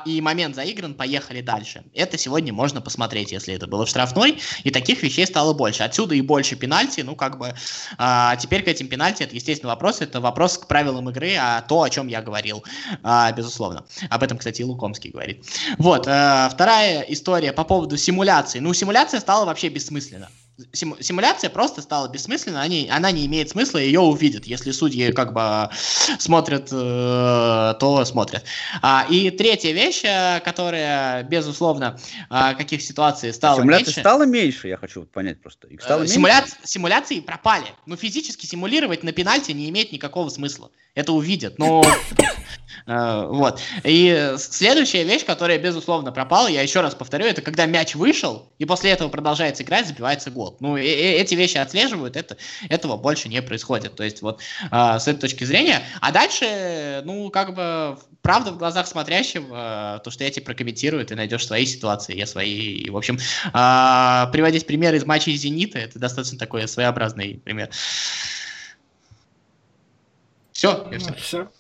и момент заигран, поехали дальше. Это сегодня можно посмотреть, если это было в штрафной, и таких вещей стало больше. Отсюда и больше пенальти, ну как бы, а, теперь к этим пенальти, это естественно вопрос, это вопрос к правилам игры, а то, о чем я говорил, а, безусловно. Об этом, кстати, и Лукомский говорит. Вот, а, вторая история по поводу симуляции. Ну, симуляция стала вообще бессмысленна симуляция просто стала бессмысленна, они, она не имеет смысла, ее увидят. Если судьи как бы смотрят, э, то смотрят. А, и третья вещь, э, которая, безусловно, э, каких ситуаций стала Симуляция меньше. стала меньше, я хочу понять просто. Их стало э, симуля... Симуляции пропали. Но физически симулировать на пенальти не имеет никакого смысла. Это увидят. Но э, вот. И следующая вещь, которая, безусловно, пропала, я еще раз повторю, это когда мяч вышел, и после этого продолжается играть, забивается гол год. Ну, и, и эти вещи отслеживают, это, этого больше не происходит. То есть вот э, с этой точки зрения. А дальше, ну, как бы, правда в глазах смотрящего, э, то, что я тебе прокомментирую, ты найдешь свои ситуации, я свои. И, в общем, э, приводить примеры из матчей «Зенита» — это достаточно такой своеобразный пример. Все, все. все.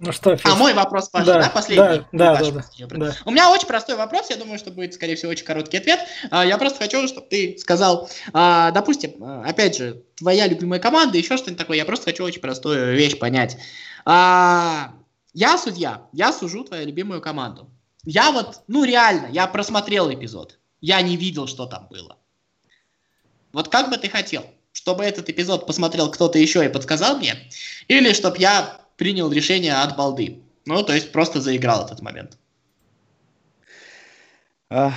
Ну что, А мой вопрос, Паша, да, Да, последний? да, да, да, последний вопрос. да. У меня очень простой вопрос, я думаю, что будет, скорее всего, очень короткий ответ. А, Я просто хочу, чтобы ты сказал, а, допустим, а, опять же, твоя любимая команда, еще что-нибудь такое, я просто хочу очень простую вещь понять. Я судья, я сужу твою любимую команду. Я вот, ну реально, я просмотрел эпизод, я не видел, что там было. Вот как бы ты хотел, чтобы этот эпизод посмотрел кто-то еще и подсказал мне, или чтобы я принял решение от балды? Ну, то есть просто заиграл этот момент. А,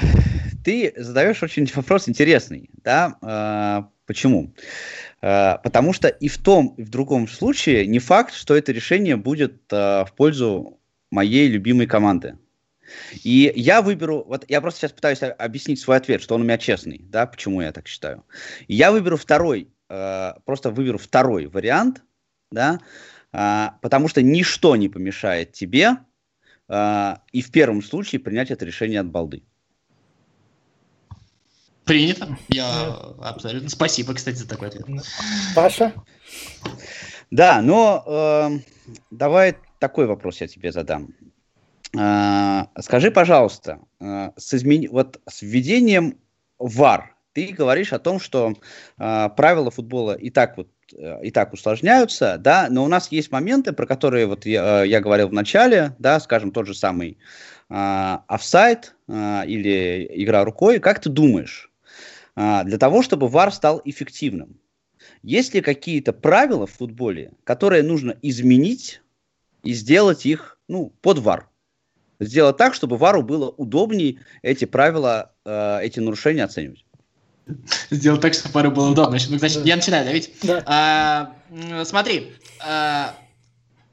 Ты задаешь очень вопрос интересный, да? А, Почему? А, Потому что и в том, и в другом случае не факт, что это решение будет в пользу моей любимой команды. И я выберу, вот я просто сейчас пытаюсь объяснить свой ответ, что он у меня честный, да, почему я так считаю. Я выберу второй, э, просто выберу второй вариант, да, потому что ничто не помешает тебе а, и в первом случае принять это решение от балды. Принято. Я абсолютно. Спасибо, кстати, за такой ответ. Паша? Да, но эм, давай такой вопрос я тебе задам. А, скажи, пожалуйста, а, с, измен- вот с введением VAR ты говоришь о том, что а, правила футбола и так вот э, и так усложняются, да, но у нас есть моменты, про которые вот я, э, я говорил в начале, да, скажем, тот же самый а, офсайд а, или игра рукой. Как ты думаешь, а, для того, чтобы VAR стал эффективным, есть ли какие-то правила в футболе, которые нужно изменить и сделать их ну, под ВАР? Сделать так, чтобы ВАРу было удобнее эти правила, э, эти нарушения оценивать. Сделал так, чтобы пару было удобно. Ну, значит, Да. я начинаю давить. Да. А, м, смотри, а,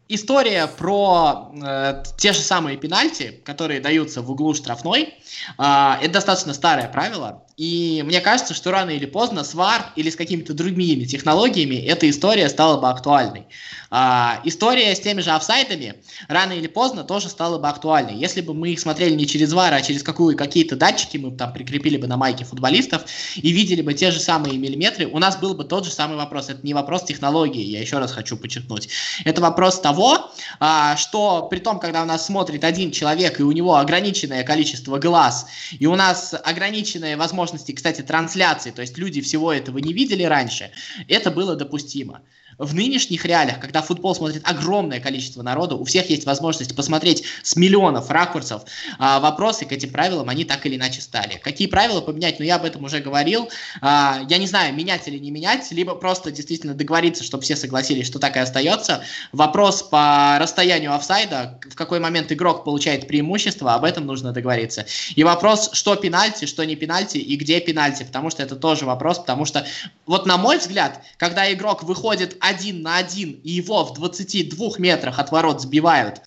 история про э, те же самые пенальти, которые даются в углу штрафной, а, это достаточно старое правило. И мне кажется, что рано или поздно с VAR или с какими-то другими технологиями эта история стала бы актуальной. А, история с теми же офсайдами рано или поздно тоже стала бы актуальной. Если бы мы их смотрели не через VAR, а через какую, какие-то датчики, мы там прикрепили бы на майке футболистов и видели бы те же самые миллиметры, у нас был бы тот же самый вопрос. Это не вопрос технологии, я еще раз хочу подчеркнуть. Это вопрос того, а, что при том, когда у нас смотрит один человек, и у него ограниченное количество глаз, и у нас ограниченные возможности, кстати, трансляции, то есть люди всего этого не видели раньше, это было допустимо. В нынешних реалиях, когда футбол смотрит огромное количество народу, у всех есть возможность посмотреть с миллионов ракурсов, а, вопросы к этим правилам, они так или иначе стали. Какие правила поменять? Ну, я об этом уже говорил. А, я не знаю, менять или не менять, либо просто действительно договориться, чтобы все согласились, что так и остается. Вопрос по расстоянию офсайда, в какой момент игрок получает преимущество, об этом нужно договориться. И вопрос, что пенальти, что не пенальти и где пенальти, потому что это тоже вопрос, потому что, вот на мой взгляд, когда игрок выходит один на один и его в 22 метрах от ворот сбивают,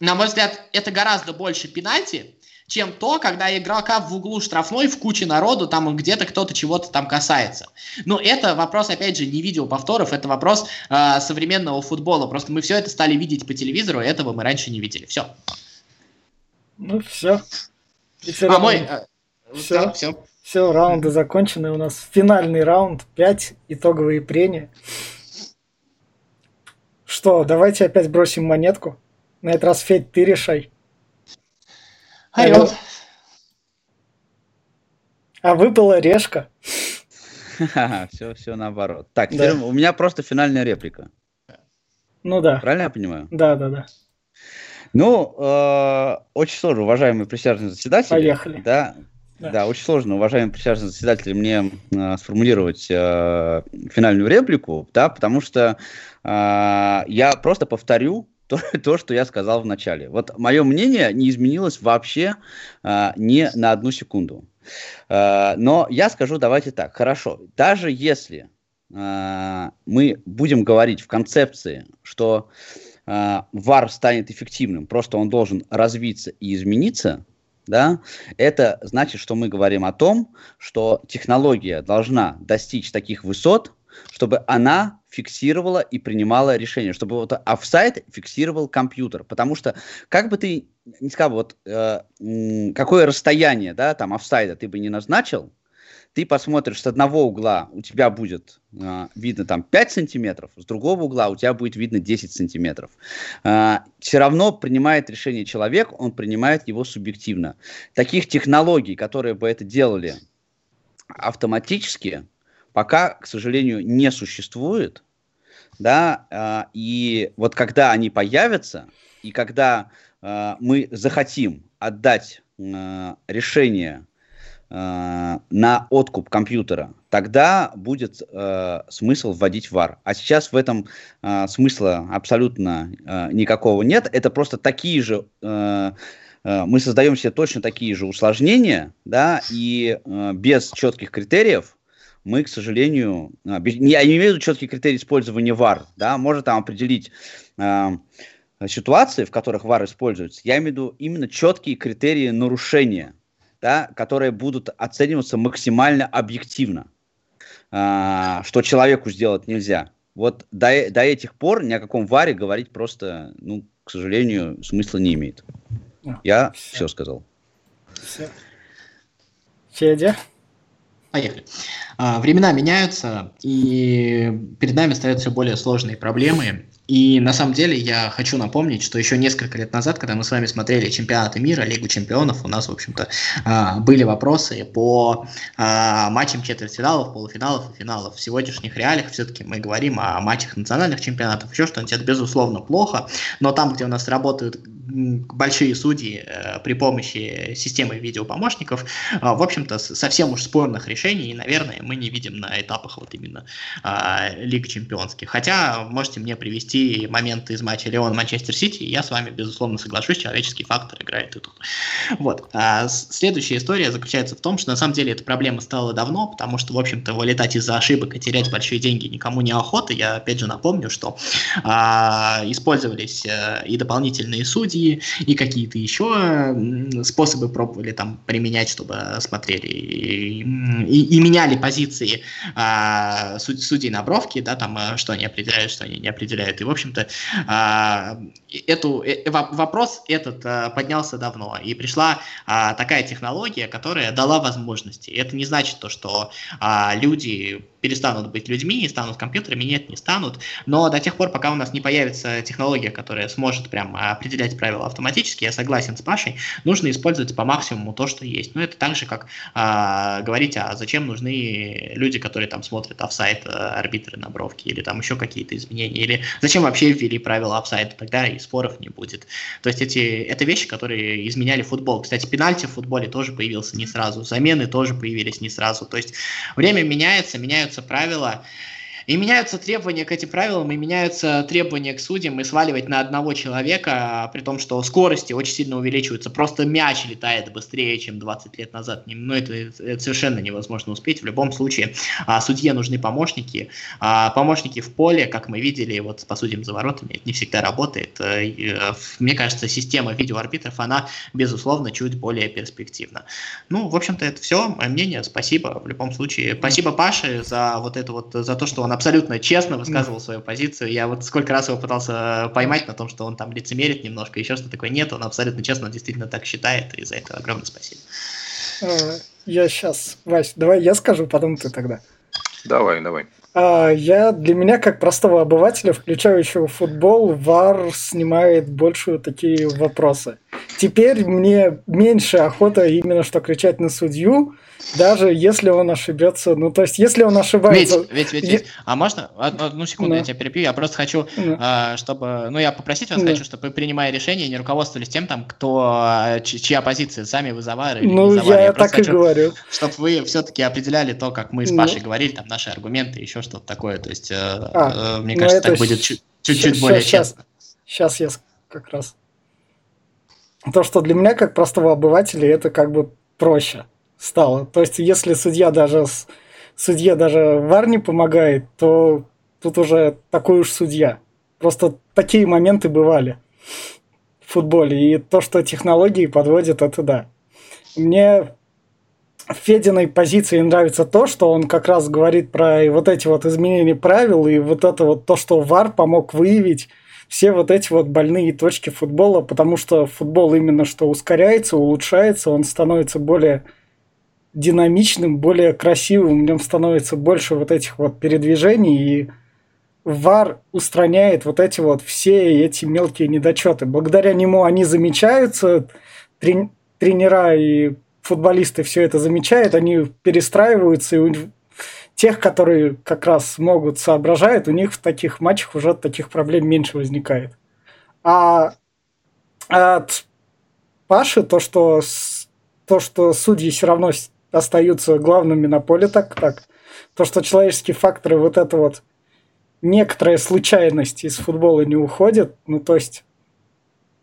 на мой взгляд, это гораздо больше пенальти, чем то, когда игрока в углу штрафной в куче народу, там где-то кто-то чего-то там касается. Но это вопрос, опять же, не видео повторов, это вопрос э, современного футбола. Просто мы все это стали видеть по телевизору, этого мы раньше не видели. Все. Ну, все. А мой... э, Всё. да, все. Все, раунды закончены. У нас финальный раунд, 5 итоговые прения. Что, давайте опять бросим монетку. На этот раз, Федь, ты решай. Орел. А выпала решка. Все, все наоборот. Так, Да. у меня просто финальная реплика. Ну да. Правильно я понимаю? Да, да, да. Ну, э, очень сложно, уважаемые присяжные заседатели. Поехали. Да, Да. очень сложно, уважаемые присяжные заседатели, мне э, сформулировать э, финальную реплику, да, потому что э, я просто повторю то, то, что я сказал в начале. Вот мое мнение не изменилось вообще э, ни на одну секунду. Э, но я скажу, давайте так, хорошо, даже если э, мы будем говорить в концепции, что э, VAR станет эффективным, просто он должен развиться и измениться, да, это значит, что мы говорим о том, что технология должна достичь таких высот, чтобы она фиксировала и принимала решения, чтобы вот офсайт фиксировал компьютер, потому что как бы ты не сказал, вот э, какое расстояние, да, там офсайда ты бы не назначил, ты посмотришь с одного угла, у тебя будет э, видно там 5 сантиметров, с другого угла у тебя будет видно 10 сантиметров. Э, все равно принимает решение человек, он принимает его субъективно. Таких технологий, которые бы это делали автоматически, пока, к сожалению, не существует. Да, э, и вот когда они появятся, и когда э, мы захотим отдать э, решение на откуп компьютера, тогда будет э, смысл вводить VAR. А сейчас в этом э, смысла абсолютно э, никакого нет. Это просто такие же э, э мы создаем себе точно такие же усложнения, да, и э, без четких критериев мы, к сожалению, э, я не имею в виду четкий критерий использования VAR, да, можно там определить э, ситуации, в которых VAR используется, я имею в виду именно четкие критерии нарушения, да, которые будут оцениваться максимально объективно, а, что человеку сделать нельзя. Вот до, до этих пор ни о каком варе говорить просто, ну, к сожалению, смысла не имеет. А, я все, все сказал. Все. Федя? Поехали. А, времена меняются, и перед нами стоят все более сложные проблемы. И на самом деле я хочу напомнить, что еще несколько лет назад, когда мы с вами смотрели чемпионаты мира, Лигу чемпионов, у нас, в общем-то, а, были вопросы по а, матчам четвертьфиналов, полуфиналов и финалов. В сегодняшних реалиях все-таки мы говорим о матчах национальных чемпионатов, еще что-нибудь, это безусловно плохо, но там, где у нас работают большие судьи э, при помощи системы видеопомощников, э, в общем-то, совсем уж спорных решений, наверное, мы не видим на этапах вот именно э, Лиг Чемпионских. Хотя можете мне привести моменты из матча Леон Манчестер Сити, я с вами, безусловно, соглашусь, человеческий фактор играет и тут. Вот. А следующая история заключается в том, что на самом деле эта проблема стала давно, потому что, в общем-то, вылетать из-за ошибок и терять большие деньги никому не охота. Я, опять же, напомню, что а, использовались а, и дополнительные судьи, России, и какие-то еще способы пробовали там применять, чтобы смотрели и, и, и меняли позиции а, суд, судей на бровке, да, там, а, что они определяют, что они не определяют. И, в общем-то, а, эту, э, вопрос этот а, поднялся давно, и пришла а, такая технология, которая дала возможности. Это не значит то, что а, люди перестанут быть людьми и станут компьютерами, нет, не станут, но до тех пор, пока у нас не появится технология, которая сможет прям определять автоматически, я согласен с Пашей, нужно использовать по максимуму то, что есть. Но это так же, как а, говорить, а зачем нужны люди, которые там смотрят офсайт, э, арбитры на бровке, или там еще какие-то изменения, или зачем вообще ввели правила офсайда, тогда и споров не будет. То есть эти, это вещи, которые изменяли футбол. Кстати, пенальти в футболе тоже появился не сразу, замены тоже появились не сразу. То есть время меняется, меняются правила, и меняются требования к этим правилам, и меняются требования к судьям, и сваливать на одного человека, при том, что скорости очень сильно увеличиваются. Просто мяч летает быстрее, чем 20 лет назад. Ну, это, это совершенно невозможно успеть. В любом случае, а, судье нужны помощники. А, помощники в поле, как мы видели, вот по судьям за воротами, это не всегда работает. Э, э, мне кажется, система видеоарбитров, она, безусловно, чуть более перспективна. Ну, в общем-то, это все. Мое мнение. Спасибо. В любом случае, спасибо Паше за вот это вот, за то, что он абсолютно честно высказывал свою позицию. Я вот сколько раз его пытался поймать на том, что он там лицемерит немножко, еще что такое. Нет, он абсолютно честно, он действительно так считает, и за это огромное спасибо. А, я сейчас, Вась, давай я скажу, потом ты тогда. Давай, давай. А, я для меня, как простого обывателя, включающего футбол, ВАР снимает большую такие вопросы. Теперь мне меньше охота именно что кричать на судью, даже если он ошибется. Ну, то есть, если он ошибается... Ведь, ведь, ведь, ведь. А можно? Одну секунду, ну. я тебя перебью. Я просто хочу, ну. а, чтобы... Ну, я попросить вас ну. хочу, чтобы, принимая решение, не руководствовались тем, там, кто... Чья позиция, сами вы или Ну, не я, я так хочу, и говорю. Чтобы вы все-таки определяли то, как мы с ну. Пашей ну. говорили, там, наши аргументы, еще что-то такое. То есть, э, а, э, мне ну, кажется, так будет чуть-чуть более сейчас, честно. Сейчас я как раз... То, что для меня, как простого обывателя, это как бы проще стало. То есть, если судья даже судье даже вар не помогает, то тут уже такой уж судья. Просто такие моменты бывали в футболе. И то, что технологии подводят, это да. Мне в Фединой позиции нравится то, что он как раз говорит про вот эти вот изменения правил и вот это вот то, что ВАР помог выявить все вот эти вот больные точки футбола, потому что футбол именно что ускоряется, улучшается, он становится более динамичным, более красивым, в нем становится больше вот этих вот передвижений, и ВАР устраняет вот эти вот все эти мелкие недочеты. Благодаря нему они замечаются, трени- тренера и футболисты все это замечают, они перестраиваются, и тех, которые как раз могут соображают, у них в таких матчах уже таких проблем меньше возникает. А от Паши то, что то, что судьи все равно остаются главными на поле, так так. То, что человеческие факторы, вот это вот некоторая случайность из футбола не уходит, ну то есть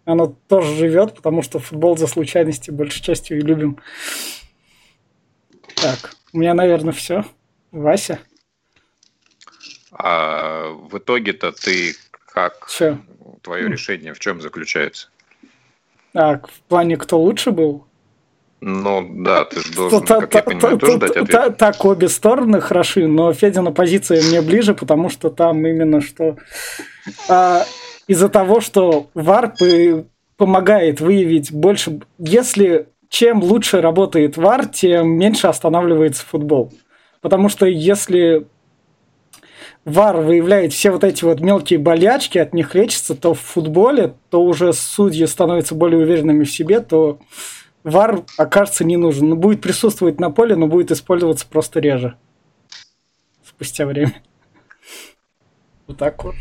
оно тоже живет, потому что футбол за случайности большей частью и любим. Так, у меня, наверное, все. Вася? А в итоге-то ты как? Че? Твое решение в чем заключается? Так, в плане, кто лучше был? Ну да, ты же должен, как я понимаю, тоже дать ответ. Так, обе стороны хороши, но Федина позиция мне ближе, потому что там именно что... А, из-за того, что ВАР помогает выявить больше... Если чем лучше работает ВАР, тем меньше останавливается футбол. Потому что если ВАР выявляет все вот эти вот мелкие болячки, от них лечится, то в футболе, то уже судьи становятся более уверенными в себе, то ВАР окажется не нужен. Ну, будет присутствовать на поле, но будет использоваться просто реже. Спустя время. Вот так вот.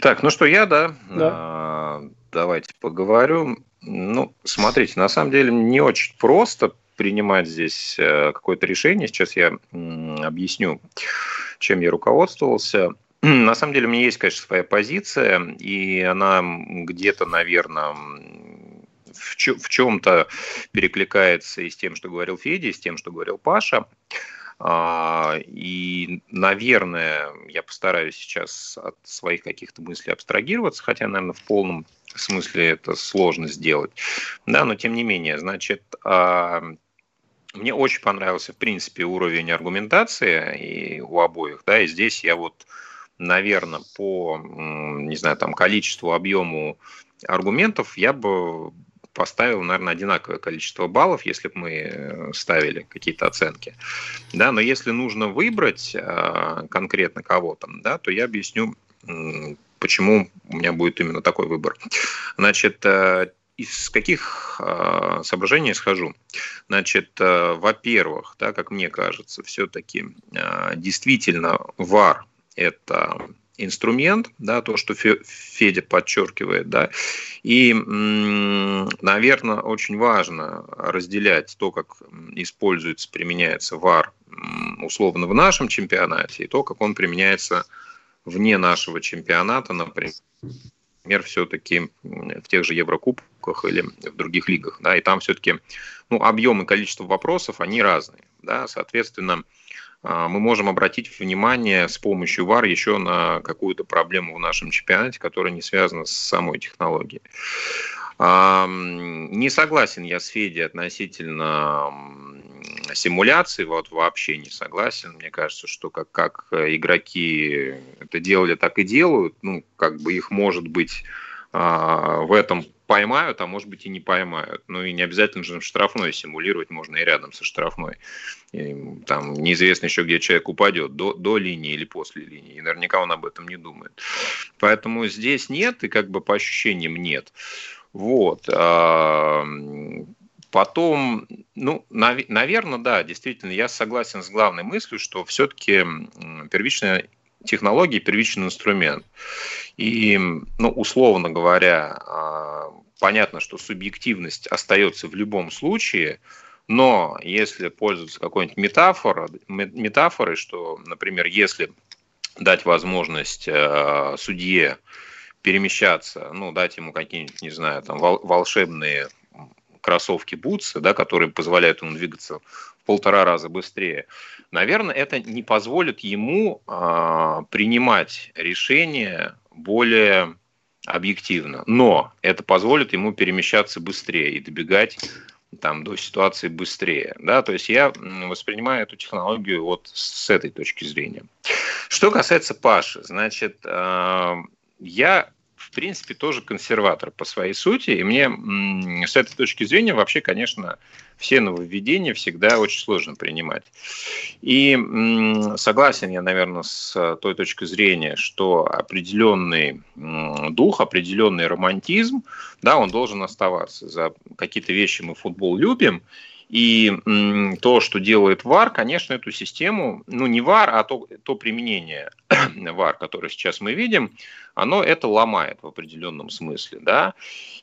Так, ну что, я, да? да. А, давайте поговорю. Ну, смотрите, на самом деле не очень просто принимать здесь э, какое-то решение. Сейчас я объясню, чем я руководствовался. На самом деле у меня есть, конечно, своя позиция, и она где-то, наверное, в, чем-то перекликается и с тем, что говорил Федя, и с тем, что говорил Паша. А, и, наверное, я постараюсь сейчас от своих каких-то мыслей абстрагироваться, хотя, наверное, в полном смысле это сложно сделать. Да, но тем не менее, значит, а, мне очень понравился, в принципе, уровень аргументации и у обоих, да, и здесь я вот, наверное, по, не знаю, там, количеству, объему аргументов я бы поставил, наверное, одинаковое количество баллов, если бы мы ставили какие-то оценки. Да, но если нужно выбрать а, конкретно кого-то, да, то я объясню, почему у меня будет именно такой выбор. Значит, э, из каких э, соображений исхожу? Значит, э, во-первых, да, как мне кажется, все-таки э, действительно ВАР – это инструмент, да, то, что Федя подчеркивает, да, и, наверное, очень важно разделять то, как используется, применяется ВАР условно в нашем чемпионате, и то, как он применяется вне нашего чемпионата, например, например, все-таки в тех же Еврокубках или в других лигах, да, и там все-таки ну, объем и количество вопросов, они разные, да, соответственно, а, мы можем обратить внимание с помощью ВАР еще на какую-то проблему в нашем чемпионате, которая не связана с самой технологией. Не согласен я с Федей относительно симуляции, вот вообще не согласен. Мне кажется, что как, как игроки это делали, так и делают. Ну, как бы их, может быть, а, в этом поймают, а может быть и не поймают. Ну и не обязательно же штрафной симулировать, можно и рядом со штрафной. И, там неизвестно еще, где человек упадет, до, до линии или после линии. И наверняка он об этом не думает. Поэтому здесь нет, и как бы по ощущениям нет. Вот. Потом, ну, нав- наверное, да, действительно, я согласен с главной мыслью, что все-таки первичная технология, первичный инструмент. И, ну, условно говоря, а, понятно, что субъективность остается в любом случае, но если пользоваться какой-нибудь метафорой, метафорой, что, например, если дать возможность э, судье перемещаться, ну, дать ему какие-нибудь, не знаю, там, волшебные кроссовки бутсы, да, которые позволяют ему двигаться в полтора раза быстрее, наверное, это не позволит ему э, принимать решения более объективно. Но это позволит ему перемещаться быстрее и добегать там, до ситуации быстрее. Да? То есть я воспринимаю эту технологию вот с этой точки зрения. Что касается Паши, значит, э, я в принципе, тоже консерватор по своей сути. И мне с этой точки зрения вообще, конечно, все нововведения всегда очень сложно принимать. И согласен я, наверное, с той точки зрения, что определенный дух, определенный романтизм, да, он должен оставаться. За какие-то вещи мы футбол любим, и то, что делает ВАР, конечно, эту систему, ну не ВАР, а то, то применение ВАР, которое сейчас мы видим, оно это ломает в определенном смысле. Да?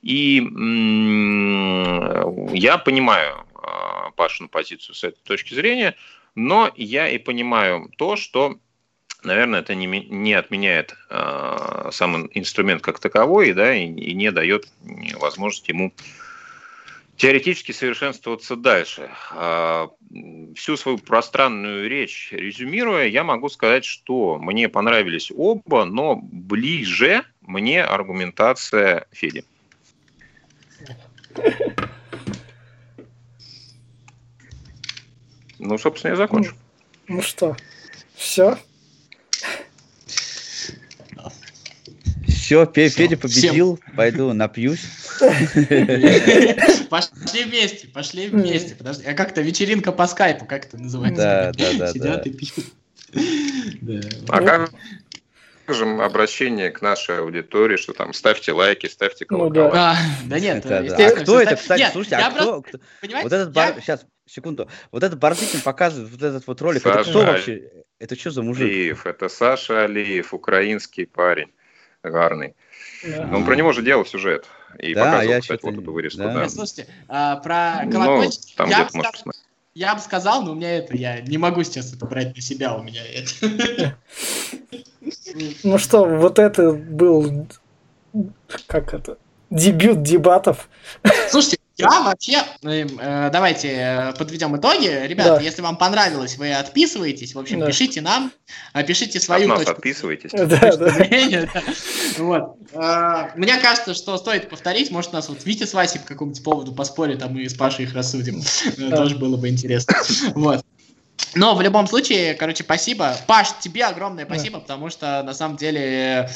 И я понимаю а, Пашину позицию с этой точки зрения, но я и понимаю то, что наверное, это не, не отменяет э, сам инструмент как таковой, да, и, и не дает возможности ему теоретически совершенствоваться дальше. А, всю свою пространную речь резюмируя, я могу сказать, что мне понравились оба, но ближе мне аргументация Феди. Ну, собственно, я закончу. Ну, ну что, все? Все, Федя победил, пойду напьюсь. Пошли вместе, пошли вместе. Подожди, а как-то вечеринка по скайпу, как это называется? Да, да, да. Сидят и пьют. А как скажем, обращение к нашей аудитории, что там ставьте лайки, ставьте колокола. Ну, да. А, да нет, это, да. А кто это, кстати, нет, слушайте, а кто, кто... Вот этот бар... Я... Сейчас, секунду. Вот этот Барзыкин показывает вот этот вот ролик. Саша это кто вообще? Это что за мужик? Алиев, это Саша Алиев, украинский парень гарный. Да. Он про него же делал сюжет. И да, показывал, я кстати, вот эту вырезку. Да. Да. Слушайте, а, про колокольчик... Ну, там я, бы сказал, я бы сказал, но у меня это... Я не могу сейчас это брать на себя, у меня это... Ну что, вот это был... Как это? Дебют дебатов. Слушайте, я вообще, э, давайте э, подведем итоги. Ребята, да. если вам понравилось, вы отписываетесь. В общем, да. пишите нам, а пишите свою От точку. отписывайтесь. Да, да. Вот. Э, мне кажется, что стоит повторить. Может, нас вот Витя с Васей по какому-то поводу поспорит, а мы с Пашей их рассудим. Тоже было бы интересно. Вот. Но в любом случае, короче, спасибо. Паш, тебе огромное спасибо, потому что на самом деле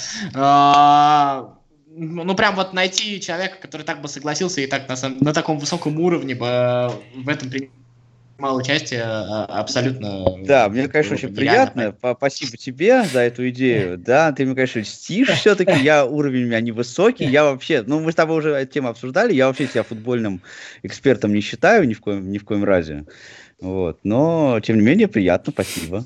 ну, прям вот найти человека, который так бы согласился и так на, на таком высоком уровне бы э, в этом принимал участие э, абсолютно... Да, мне, конечно, очень приятно. Спасибо тебе за эту идею. Да, ты мне, конечно, льстишь все-таки. Я уровень у меня невысокий. Я вообще... Ну, мы с тобой уже эту тему обсуждали. Я вообще себя футбольным экспертом не считаю ни в коем, ни в коем разе. Вот. Но, тем не менее, приятно. Спасибо.